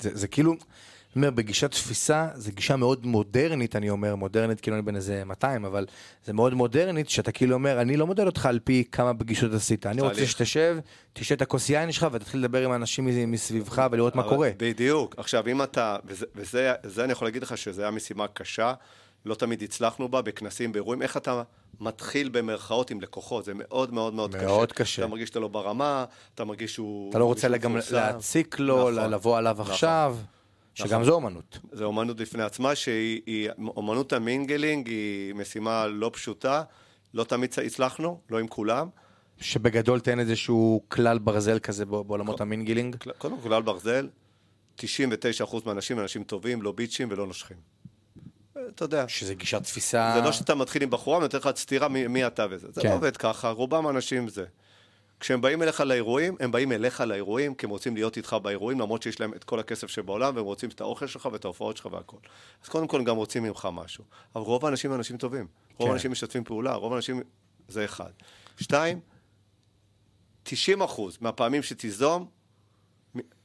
זה, זה כאילו, אני אומר, בגישת תפיסה, זו גישה מאוד מודרנית, אני אומר, מודרנית כאילו אני בן איזה 200, אבל זה מאוד מודרנית, שאתה כאילו אומר, אני לא מודד אותך על פי כמה פגישות עשית, אני רוצה. שתשב, תשתה את הכוס יין שלך ותתחיל לדבר עם אנשים מסביבך ולראות מה קורה. בדיוק. עכשיו, אם אתה, וזה, וזה זה אני יכול להגיד לך שזו הייתה משימה קשה, לא תמיד הצלחנו בה, בכנסים, באירועים, איך אתה מתחיל במרכאות עם לקוחות, זה מאוד מאוד מאוד קשה. מאוד קשה. אתה מרגיש שאתה לא ברמה, אתה מרגיש שהוא... אתה לא רוצה גם. להציק לו, נכון. לבוא עליו נכון. עכשיו, שגם נכון. זו אומנות. זו אומנות בפני עצמה, שהיא, היא- אומנות המינגלינג היא משימה לא פשוטה, לא תמיד הצלחנו, לא עם כולם. שבגדול תן איזשהו כלל ברזל כזה בע- בעולמות המינגלינג. קודם כל, על ברזל, 99% מהאנשים הם אנשים טובים, לא ביצ'ים ולא נושכים. אתה יודע, שזה גישת תפיסה... זה לא שאתה מתחיל עם בחורה ונותן לך סטירה מי, מי אתה וזה. זה כן. לא עובד ככה, רובם אנשים זה. כשהם באים אליך לאירועים, הם באים אליך לאירועים, כי הם רוצים להיות איתך באירועים, למרות שיש להם את כל הכסף שבעולם, והם רוצים את האוכל שלך ואת ההופעות שלך והכל. אז קודם כל הם גם רוצים ממך משהו. אבל רוב האנשים הם אנשים טובים. רוב כן. האנשים משתפים פעולה, רוב האנשים... זה אחד. שתיים, 90 אחוז מהפעמים שתיזום,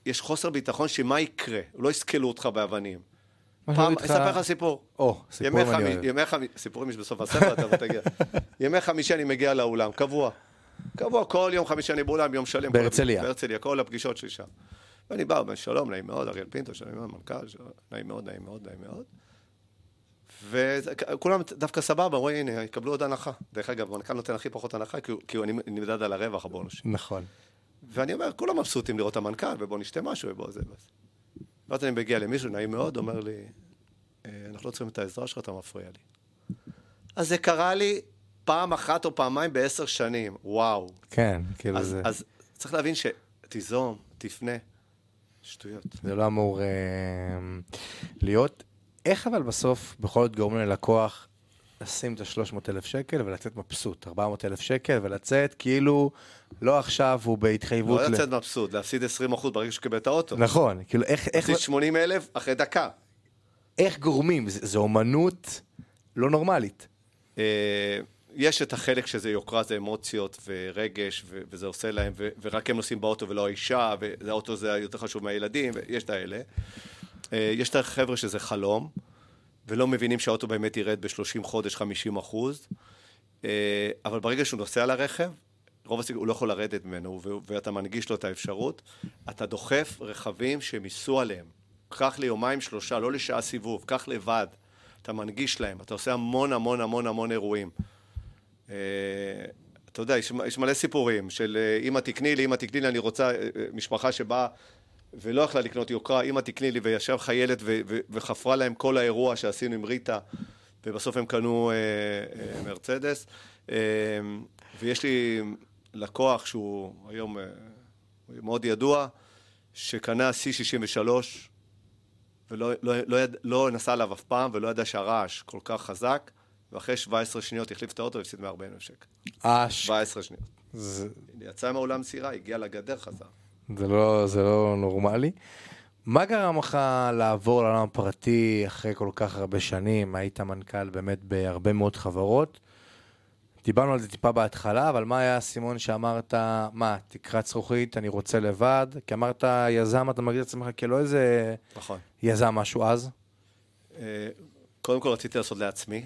יש חוסר ביטחון שמה יקרה, לא יסקלו אותך באבנים. מה פעם, אספר לך סיפור. או, סיפור אני חמי- אוהב. ימי חמי... סיפורים יש בסוף הספר, אתה תגיע. ימי חמישי אני מגיע לאולם, קבוע. קבוע, כל יום חמישי אני באולם, יום שלם. בהרצליה. בהרצליה, כל הפגישות שלי שם. ואני בא, אומר, שלום, נעים מאוד, אריאל פינטו, שלום מאוד, מנכ"ל, שלום, נעים מאוד, נעים מאוד, נעים מאוד. וכולם דווקא סבבה, רואים, הנה, יקבלו עוד הנחה. דרך אגב, המנכ"ל נותן הכי פחות הנחה, כי כי אני נמדד על הרווח הבונוס. נכון. ואני אומר, כולם מבסוטים לראות את המנכ"ל, ובוא נשתה משהו, ובוא זה, ואז. ואז אני מגיע למישהו, נעים מאוד, אומר לי, "אה, אנחנו לא צריכים את העזרה שלך, אתה מפריע לי. אז זה קרה לי פעם אחת או פעמיים בעשר שנים, וואו. כן, כאילו אז, זה... אז צריך להבין שתיזום, תפנה, שטויות. זה לא אמור אה, להיות. איך אבל בסוף בכל זאת גורמים ללקוח לשים את ה-300,000 שקל ולצאת מבסוט, 400,000 שקל ולצאת כאילו לא עכשיו הוא בהתחייבות. לא ל- לצאת מבסוט, להפסיד 20% ברגע שהוא קיבל את האוטו. נכון, כאילו איך, איך, להפסיד 80 אלף אחרי דקה. איך גורמים? זה- זו אומנות לא נורמלית. אה, יש את החלק שזה יוקרה, זה אמוציות ורגש, ו- וזה עושה להם, ו- ורק הם נוסעים באוטו ולא האישה, והאוטו זה יותר חשוב מהילדים, ויש את האלה. אה, יש את החבר'ה שזה חלום, ולא מבינים שהאוטו באמת ירד ב-30 חודש 50 אחוז, אה, אבל ברגע שהוא נוסע לרכב, רוב הסיכוי, הוא לא יכול לרדת ממנו, ואתה מנגיש לו את האפשרות, אתה דוחף רכבים שהם ייסעו עליהם. קח ליומיים שלושה, לא לשעה סיבוב, קח לבד. אתה מנגיש להם, אתה עושה המון המון המון המון אירועים. אה, אתה יודע, יש, מלא סיפורים של אה, אמא תקני לי, אמא תקני לי, אני רוצה משפחה שבאה ולא יכלה לקנות יוקרה, אמא תקני לי, וישב חיילת ו- ו- וחפרה להם כל האירוע שעשינו עם ריטה, ובסוף הם קנו אה, אה, מרצדס. אה, ויש לי לקוח שהוא היום אה, מאוד ידוע, שקנה C63, ולא לא, לא, יד, לא נסע עליו אף פעם, ולא ידע שהרעש כל כך חזק, ואחרי 17 שניות החליף את האוטו והפסיד 140 אלף שקל. אש. 17 שניות. זה, יצא מהאולם סירה, הגיע לגדר, חזר. זה, לא, זה לא נורמלי. מה גרם לך לעבור לעולם הפרטי אחרי כל כך הרבה שנים? היית מנכ"ל באמת בהרבה מאוד חברות. דיברנו על זה טיפה בהתחלה, אבל מה היה האסימון שאמרת, מה, תקרת זכוכית, אני רוצה לבד? כי אמרת יזם, אתה מגדיר את עצמך כלא איזה נכון. יזם משהו אז. אה, קודם כל רציתי לעשות לעצמי.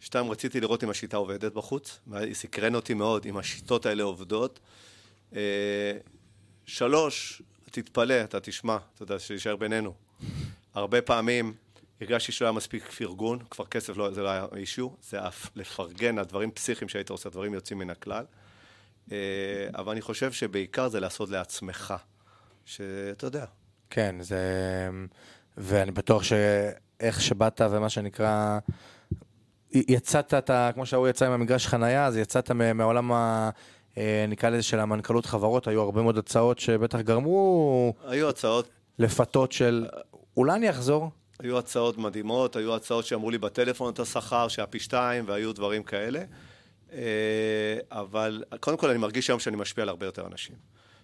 שתיים, רציתי לראות אם השיטה עובדת בחוץ. והיא סקרן אותי מאוד אם השיטות האלה עובדות. שלוש, תתפלא, אתה תשמע, אתה יודע, שישאר בינינו. הרבה פעמים הרגשתי שלא היה מספיק פרגון, כבר כסף לא, זה לא היה אישיו, זה לפרגן על דברים פסיכיים שהיית עושה, דברים יוצאים מן הכלל. אה, אבל אני חושב שבעיקר זה לעשות לעצמך, שאתה יודע. כן, זה... ואני בטוח שאיך שבאת ומה שנקרא... יצאת, אתה, כמו שההוא יצא עם המגרש חנייה, אז יצאת מעולם ה... אה, נקרא לזה של המנכ"לות חברות, היו הרבה מאוד הצעות שבטח גרמו... היו הצעות. לפתות של אולי אני אחזור. היו הצעות מדהימות, היו הצעות שאמרו לי בטלפון את השכר, שהיה פי שתיים, והיו דברים כאלה. אה, אבל קודם כל אני מרגיש היום שאני משפיע על הרבה יותר אנשים.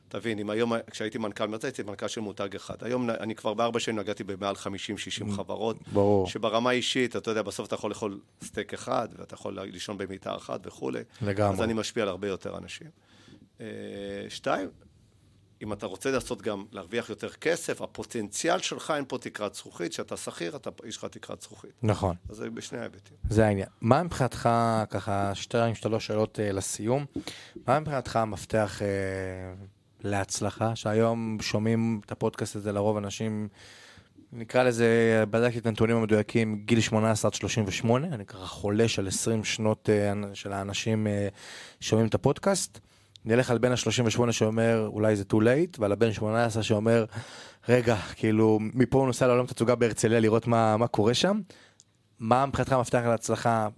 תבין, אם היום, כשהייתי מנכ"ל, מתי הייתי מנכ"ל של מותג אחד? היום אני כבר בארבע שנים נגעתי במעל 50-60 mm, חברות. ברור. שברמה אישית, אתה יודע, בסוף אתה יכול לאכול סטייק אחד, ואתה יכול לישון במיטה אחת וכולי. לגמרי. אז אני משפיע על הרבה יותר אנשים. אה, שתיים, אם אתה רוצה לעשות גם, להרוויח יותר כסף, הפוטנציאל שלך אין פה תקרת זכוכית, כשאתה שכיר, אתה, יש לך תקרת זכוכית. נכון. אז זה בשני ההיבטים. זה העניין. מה מבחינתך, ככה, שתיים, שלוש שאלות אה, לסיום, מה מבחינתך המפתח... אה, להצלחה, שהיום שומעים את הפודקאסט הזה לרוב אנשים, נקרא לזה, בדקתי את הנתונים המדויקים, גיל 18 עד 38, אני ככה חולש על 20 שנות אה, של האנשים אה, שומעים את הפודקאסט. נלך על בן ה-38 שאומר, אולי זה too late, ועל הבן 18 שאומר, רגע, כאילו, מפה הוא נוסע לעולם תצוגה בהרצליה לראות מה, מה קורה שם. מה מבחינתך המפתח להצלחה?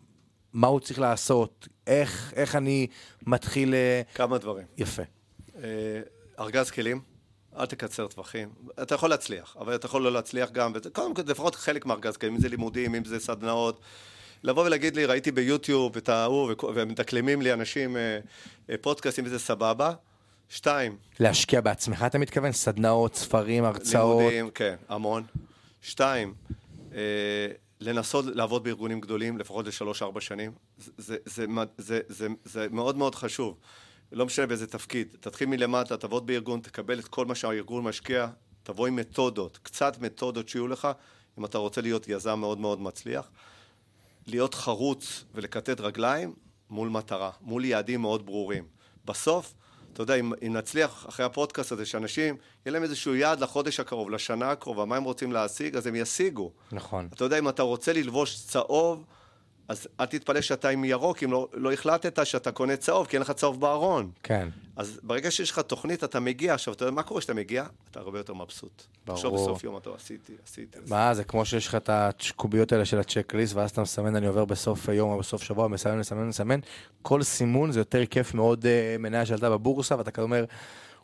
מה הוא צריך לעשות? איך, איך אני מתחיל... אה, כמה דברים. יפה. אה, ארגז כלים, אל תקצר טווחים. אתה יכול להצליח, אבל אתה יכול לא להצליח גם, קודם כל לפחות חלק מארגז כלים, אם זה לימודים, אם זה סדנאות. לבוא ולהגיד לי, ראיתי ביוטיוב את ההוא, ומדקלמים לי אנשים אה, אה, פודקאסטים, וזה סבבה. שתיים. להשקיע בעצמך, אתה מתכוון? סדנאות, ספרים, הרצאות? לימודים, כן, המון. שתיים, לנסות לעבוד בארגונים גדולים, לפחות לשלוש-ארבע שנים. זה, זה, זה, זה, זה, זה מאוד מאוד חשוב. לא משנה באיזה תפקיד, תתחיל מלמטה, תעבוד בארגון, תקבל את כל מה שהארגון משקיע, תבוא עם מתודות, קצת מתודות שיהיו לך, אם אתה רוצה להיות יזם מאוד מאוד מצליח. להיות חרוץ ולכתת רגליים מול מטרה, מול יעדים מאוד ברורים. בסוף, אתה יודע, אם, אם נצליח אחרי הפודקאסט הזה, שאנשים, יהיה להם איזשהו יעד לחודש הקרוב, לשנה הקרובה, מה הם רוצים להשיג, אז הם ישיגו. נכון. אתה יודע, אם אתה רוצה ללבוש צהוב, אז אל תתפלא שאתה עם ירוק, אם לא, לא החלטת שאתה קונה צהוב, כי אין לך צהוב בארון. כן. אז ברגע שיש לך תוכנית, אתה מגיע. עכשיו, אתה יודע מה קורה כשאתה מגיע? אתה הרבה יותר מבסוט. ברור. עכשיו בסוף יום אתה עשיתי, עשיתי. מה, זה כמו שיש לך את הקוביות האלה של הצ'קליסט, ואז אתה מסמן, אני עובר בסוף יום או בסוף שבוע, מסמן, מסמן, מסמן. כל סימון זה יותר כיף מאוד uh, מניה שעלתה בבורסה, ואתה כזה אומר...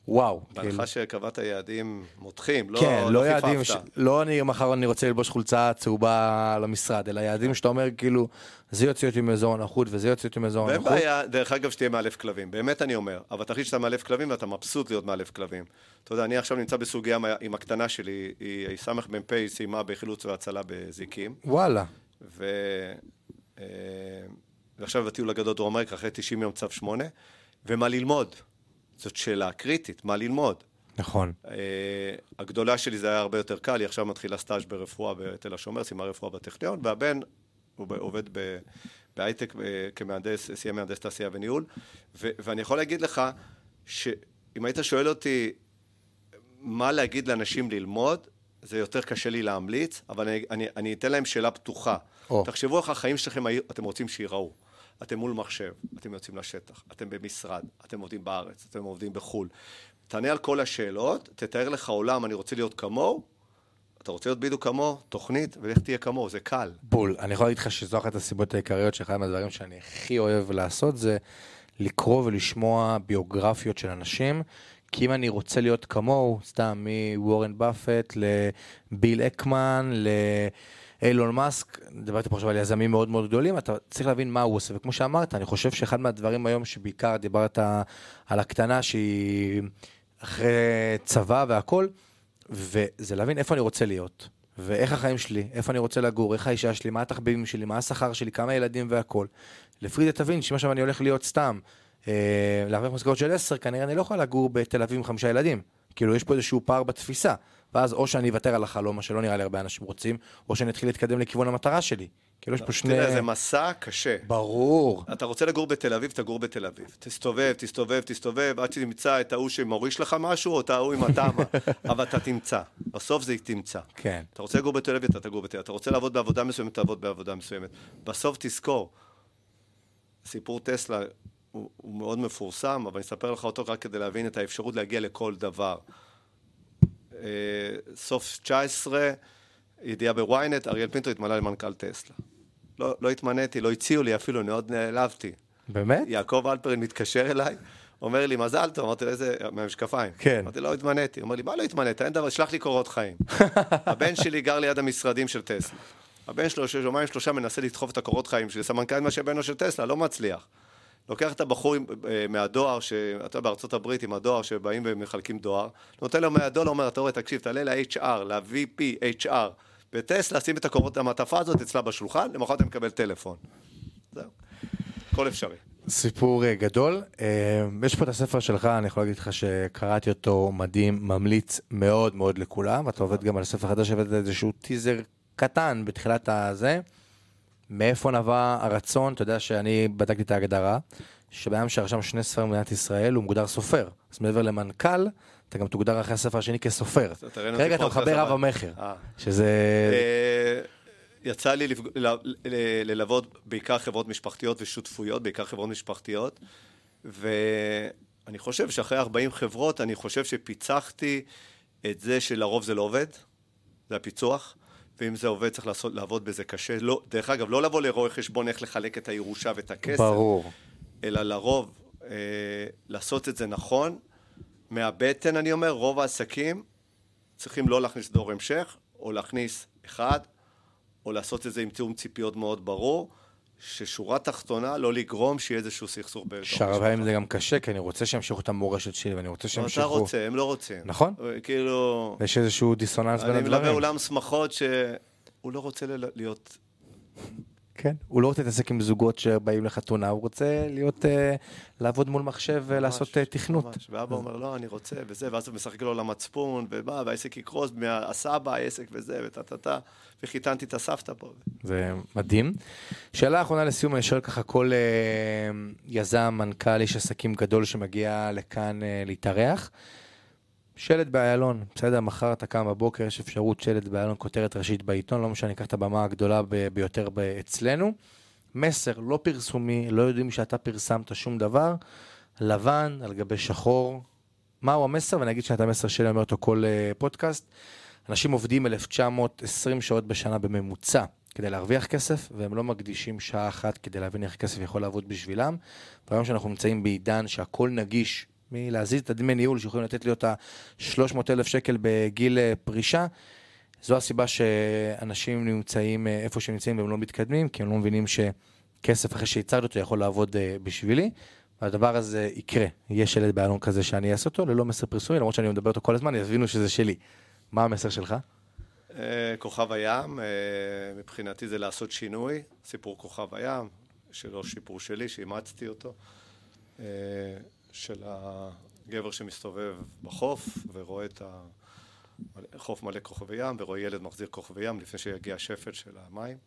וואו. בהנחה כאילו... שקבעת יעדים מותחים, לא, כן, לא, לא יעדים, ש... לא אני מחר אני רוצה ללבוש חולצה צהובה למשרד, אלא יעדים שאתה אומר כאילו, זה יוציא אותי מאזור הנוחות וזה יוציא אותי מאזור הנוחות. ואין בעיה, דרך אגב, שתהיה מאלף כלבים, באמת אני אומר, אבל תחליט שאתה מאלף כלבים ואתה מבסוט להיות מאלף כלבים. אתה יודע, אני עכשיו נמצא בסוגיה עם הקטנה שלי, היא סמ"פ סיימה בחילוץ והצלה בזיקים. וואלה. ו... אה, ועכשיו בטיול הגדול דרום אמריקה, אחרי 90 יום צו 8, ומה ללמוד. זאת שאלה קריטית, מה ללמוד. נכון. Uh, הגדולה שלי זה היה הרבה יותר קל, היא עכשיו מתחילה סטאז' ברפואה בתל השומר, סיימה רפואה בטכניון, והבן, הוא עובד בהייטק כמהנדס, סיים מהנדס תעשייה וניהול, ו- ואני יכול להגיד לך, שאם היית שואל אותי מה להגיד לאנשים ללמוד, זה יותר קשה לי להמליץ, אבל אני, אני, אני אתן להם שאלה פתוחה. Oh. תחשבו איך החיים שלכם אתם רוצים שייראו. אתם מול מחשב, אתם יוצאים לשטח, אתם במשרד, אתם עובדים בארץ, אתם עובדים בחו"ל. תענה על כל השאלות, תתאר לך עולם, אני רוצה להיות כמוהו, אתה רוצה להיות בדיוק כמוהו, תוכנית, ולך תהיה כמוהו, זה קל. בול. אני יכול להגיד לך שזו אחת הסיבות העיקריות שאחד מהדברים שאני הכי אוהב לעשות זה לקרוא ולשמוע ביוגרפיות של אנשים. כי אם אני רוצה להיות כמוהו, סתם מוורן באפט לביל אקמן, ל... אילון מאסק, דיברתי פה עכשיו על יזמים מאוד מאוד גדולים, אתה צריך להבין מה הוא עושה, וכמו שאמרת, אני חושב שאחד מהדברים היום שבעיקר דיברת על הקטנה שהיא אחרי צבא והכל, וזה להבין איפה אני רוצה להיות, ואיך החיים שלי, איפה אני רוצה לגור, איך האישה שלי, מה התחביבים שלי, מה השכר שלי, כמה ילדים והכל. לפרידה תבין שאם עכשיו אני הולך להיות סתם, אה, להרוויח משכורת של עשר, כנראה אני לא יכול לגור בתל אביב עם חמישה ילדים. כאילו יש פה איזשהו פער בתפיסה. ואז או שאני אוותר על החלום, מה שלא נראה לי הרבה אנשים רוצים, או שאני אתחיל להתקדם לכיוון המטרה שלי. כאילו יש פה שני... תראה, זה מסע קשה. ברור. אתה רוצה לגור בתל אביב, תגור בתל אביב. תסתובב, תסתובב, תסתובב, עד שתמצא את ההוא שמוריש לך משהו, או את ההוא עם הטעמה. אבל אתה תמצא. בסוף זה תמצא. כן. אתה רוצה לגור בתל אביב, אתה תגור בתל אביב. אתה רוצה לעבוד בעבודה מסוימת, תעבוד בעבודה מסוימת. בסוף תזכור, סיפור טסלה הוא, הוא מאוד מפורסם, אבל אני אספר לך אותו רק כדי להבין את האפשרות להגיע לכל דבר. אה, סוף 19, ידיעה בוויינט, אריאל פינטו התמלא למנכ"ל טסלה. לא, לא התמניתי, לא הציעו לי אפילו, אני מאוד נעלבתי. באמת? יעקב אלפרין מתקשר אליי, אומר לי, מזל טוב, אמרתי לו, איזה, מהמשקפיים. כן. אמרתי, לא התמניתי. הוא אומר לי, מה לא התמנית? אין דבר, שלח לי קורות חיים. הבן שלי גר ליד המשרדים של טסלה. הבן שלו, שיומיים שלושה מנסה לדחוף את הקורות חיים שלי, סמנכ"ל משאבינו של טסלה, לא מצליח. לוקח את הבחור עם- אה, מהדואר, שאתה בארצות הברית עם הדואר, שבאים ומחלקים דואר, נותן לו 100 דולר, אומר, אתה רואה, תקשיב, תעלה ל-HR, ל-VP, HR, בטסלה, שים את הקורות, המעטפה הזאת אצלה בשולחן, למחרת אתה מקבל טלפון. זהו. הכל אפשרי. סיפור אה, גדול. אה, יש פה את הספר שלך, אני יכול להגיד לך שקראתי אותו מדהים, ממליץ מאוד מאוד לכולם. אתה עובד גם על ספר חדש, הבאת איזשהו טיזר קטן בתחילת הזה. מאיפה נבע הרצון? אתה יודע שאני בדקתי את ההגדרה, שבן שרשם שני ספרים במדינת ישראל הוא מוגדר סופר. אז מעבר למנכ"ל, אתה גם תוגדר אחרי הספר השני כסופר. כרגע אתה מחבר רב המכר, אה. שזה... אה, יצא לי ללוות בעיקר חברות משפחתיות ושותפויות, בעיקר חברות משפחתיות, ואני חושב שאחרי 40 חברות, אני חושב שפיצחתי את זה שלרוב זה לא עובד, זה הפיצוח, ואם זה עובד צריך לעשות, לעבוד בזה קשה. לא, דרך אגב, לא לבוא לרואה חשבון איך לחלק את הירושה ואת הכסף, ברור. אלא לרוב אה, לעשות את זה נכון. מהבטן, אני אומר, רוב העסקים צריכים לא להכניס דור המשך, או להכניס אחד, או לעשות את זה עם תיאום ציפיות מאוד ברור, ששורה תחתונה, לא לגרום שיהיה איזשהו סכסוך בתוך שהרבה זה גם קשה, כי אני רוצה שימשיכו את המורשת שלי, ואני רוצה אתה שימשיכו... רוצה, הם לא רוצים. נכון. כאילו, יש איזשהו דיסוננס בין אני מלווה הדברים. אולם שמחות שהוא לא רוצה להיות... כן, הוא לא רוצה להתעסק עם זוגות שבאים לחתונה, הוא רוצה להיות, אה, לעבוד מול מחשב ולעשות אה, תכנות. ממש. ואבא אומר, לא, אני רוצה, וזה, ואז הוא משחק לו למצפון, ובא, והעסק יקרוס, מהסבא, העסק וזה, וטה-טה-טה, וחיתנתי את הסבתא פה. זה מדהים. שאלה אחרונה לסיום, אני שואל ככה כל אה, יזם, מנכ"ל, איש עסקים גדול שמגיע לכאן אה, להתארח. שלט באיילון, בסדר, מחר אתה קם בבוקר, יש אפשרות שלט באיילון, כותרת ראשית בעיתון, לא משנה, ניקח את הבמה הגדולה ביותר אצלנו. מסר לא פרסומי, לא יודעים שאתה פרסמת שום דבר, לבן על גבי שחור. מהו המסר? ואני אגיד שאת המסר שלי, אומר אותו כל אה, פודקאסט. אנשים עובדים 1920 שעות בשנה בממוצע כדי להרוויח כסף, והם לא מקדישים שעה אחת כדי להבין איך כסף יכול לעבוד בשבילם. והיום שאנחנו נמצאים בעידן שהכל נגיש, מלהזיז את הדמי ניהול שיכולים לתת לי אותה 300 אלף שקל בגיל אה, פרישה, זו הסיבה שאנשים נמצאים אה, איפה שהם נמצאים והם לא מתקדמים, כי הם לא מבינים שכסף אחרי שהצגתי אותו יכול לעבוד אה, בשבילי. והדבר הזה יקרה, יהיה שלט באלון כזה שאני אעשה אותו ללא מסר פרסומי, למרות שאני מדבר אותו כל הזמן, יבינו שזה שלי. מה המסר שלך? כוכב הים, מבחינתי זה לעשות שינוי, סיפור כוכב הים, שלא סיפור שלי, שאימצתי אותו, של הגבר שמסתובב בחוף ורואה את החוף מלא כוכבי ים, ורואה ילד מחזיר כוכבי ים לפני שיגיע השפל של המים.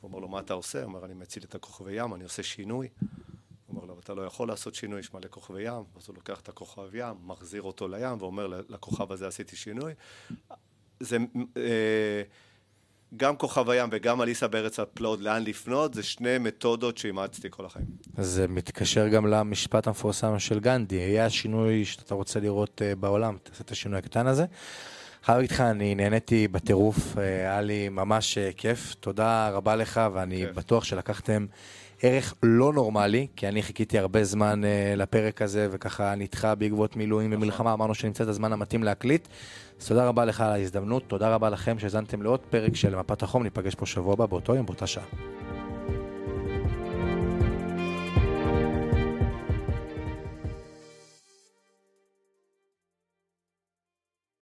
הוא אומר לו, מה אתה עושה? הוא אומר, אני מציל את הכוכבי ים, אני עושה שינוי. הוא אומר לו, אתה לא יכול לעשות שינוי, יש מלא כוכבי ים. אז הוא לוקח את הכוכב ים, מחזיר אותו לים, ואומר, לכוכב הזה עשיתי שינוי. זה אה, גם כוכב הים וגם אליסה בארץ הפלאות, לאן לפנות, זה שני מתודות שאימצתי כל החיים. זה מתקשר גם למשפט המפורסם של גנדי, יהיה השינוי שאתה רוצה לראות אה, בעולם, תעשה את השינוי הקטן הזה. חייב להגיד לך, אני נהניתי בטירוף, אה, היה לי ממש אה, כיף, תודה רבה לך, ואני. בטוח שלקחתם ערך לא נורמלי, כי אני חיכיתי הרבה זמן אה, לפרק הזה, וככה נדחה בעקבות מילואים ומלחמה, אמרנו שנמצא את הזמן המתאים להקליט. אז תודה רבה לך על ההזדמנות, תודה רבה לכם שהאזנתם לעוד פרק של מפת החום, ניפגש פה שבוע הבא באותו יום, באותה שעה.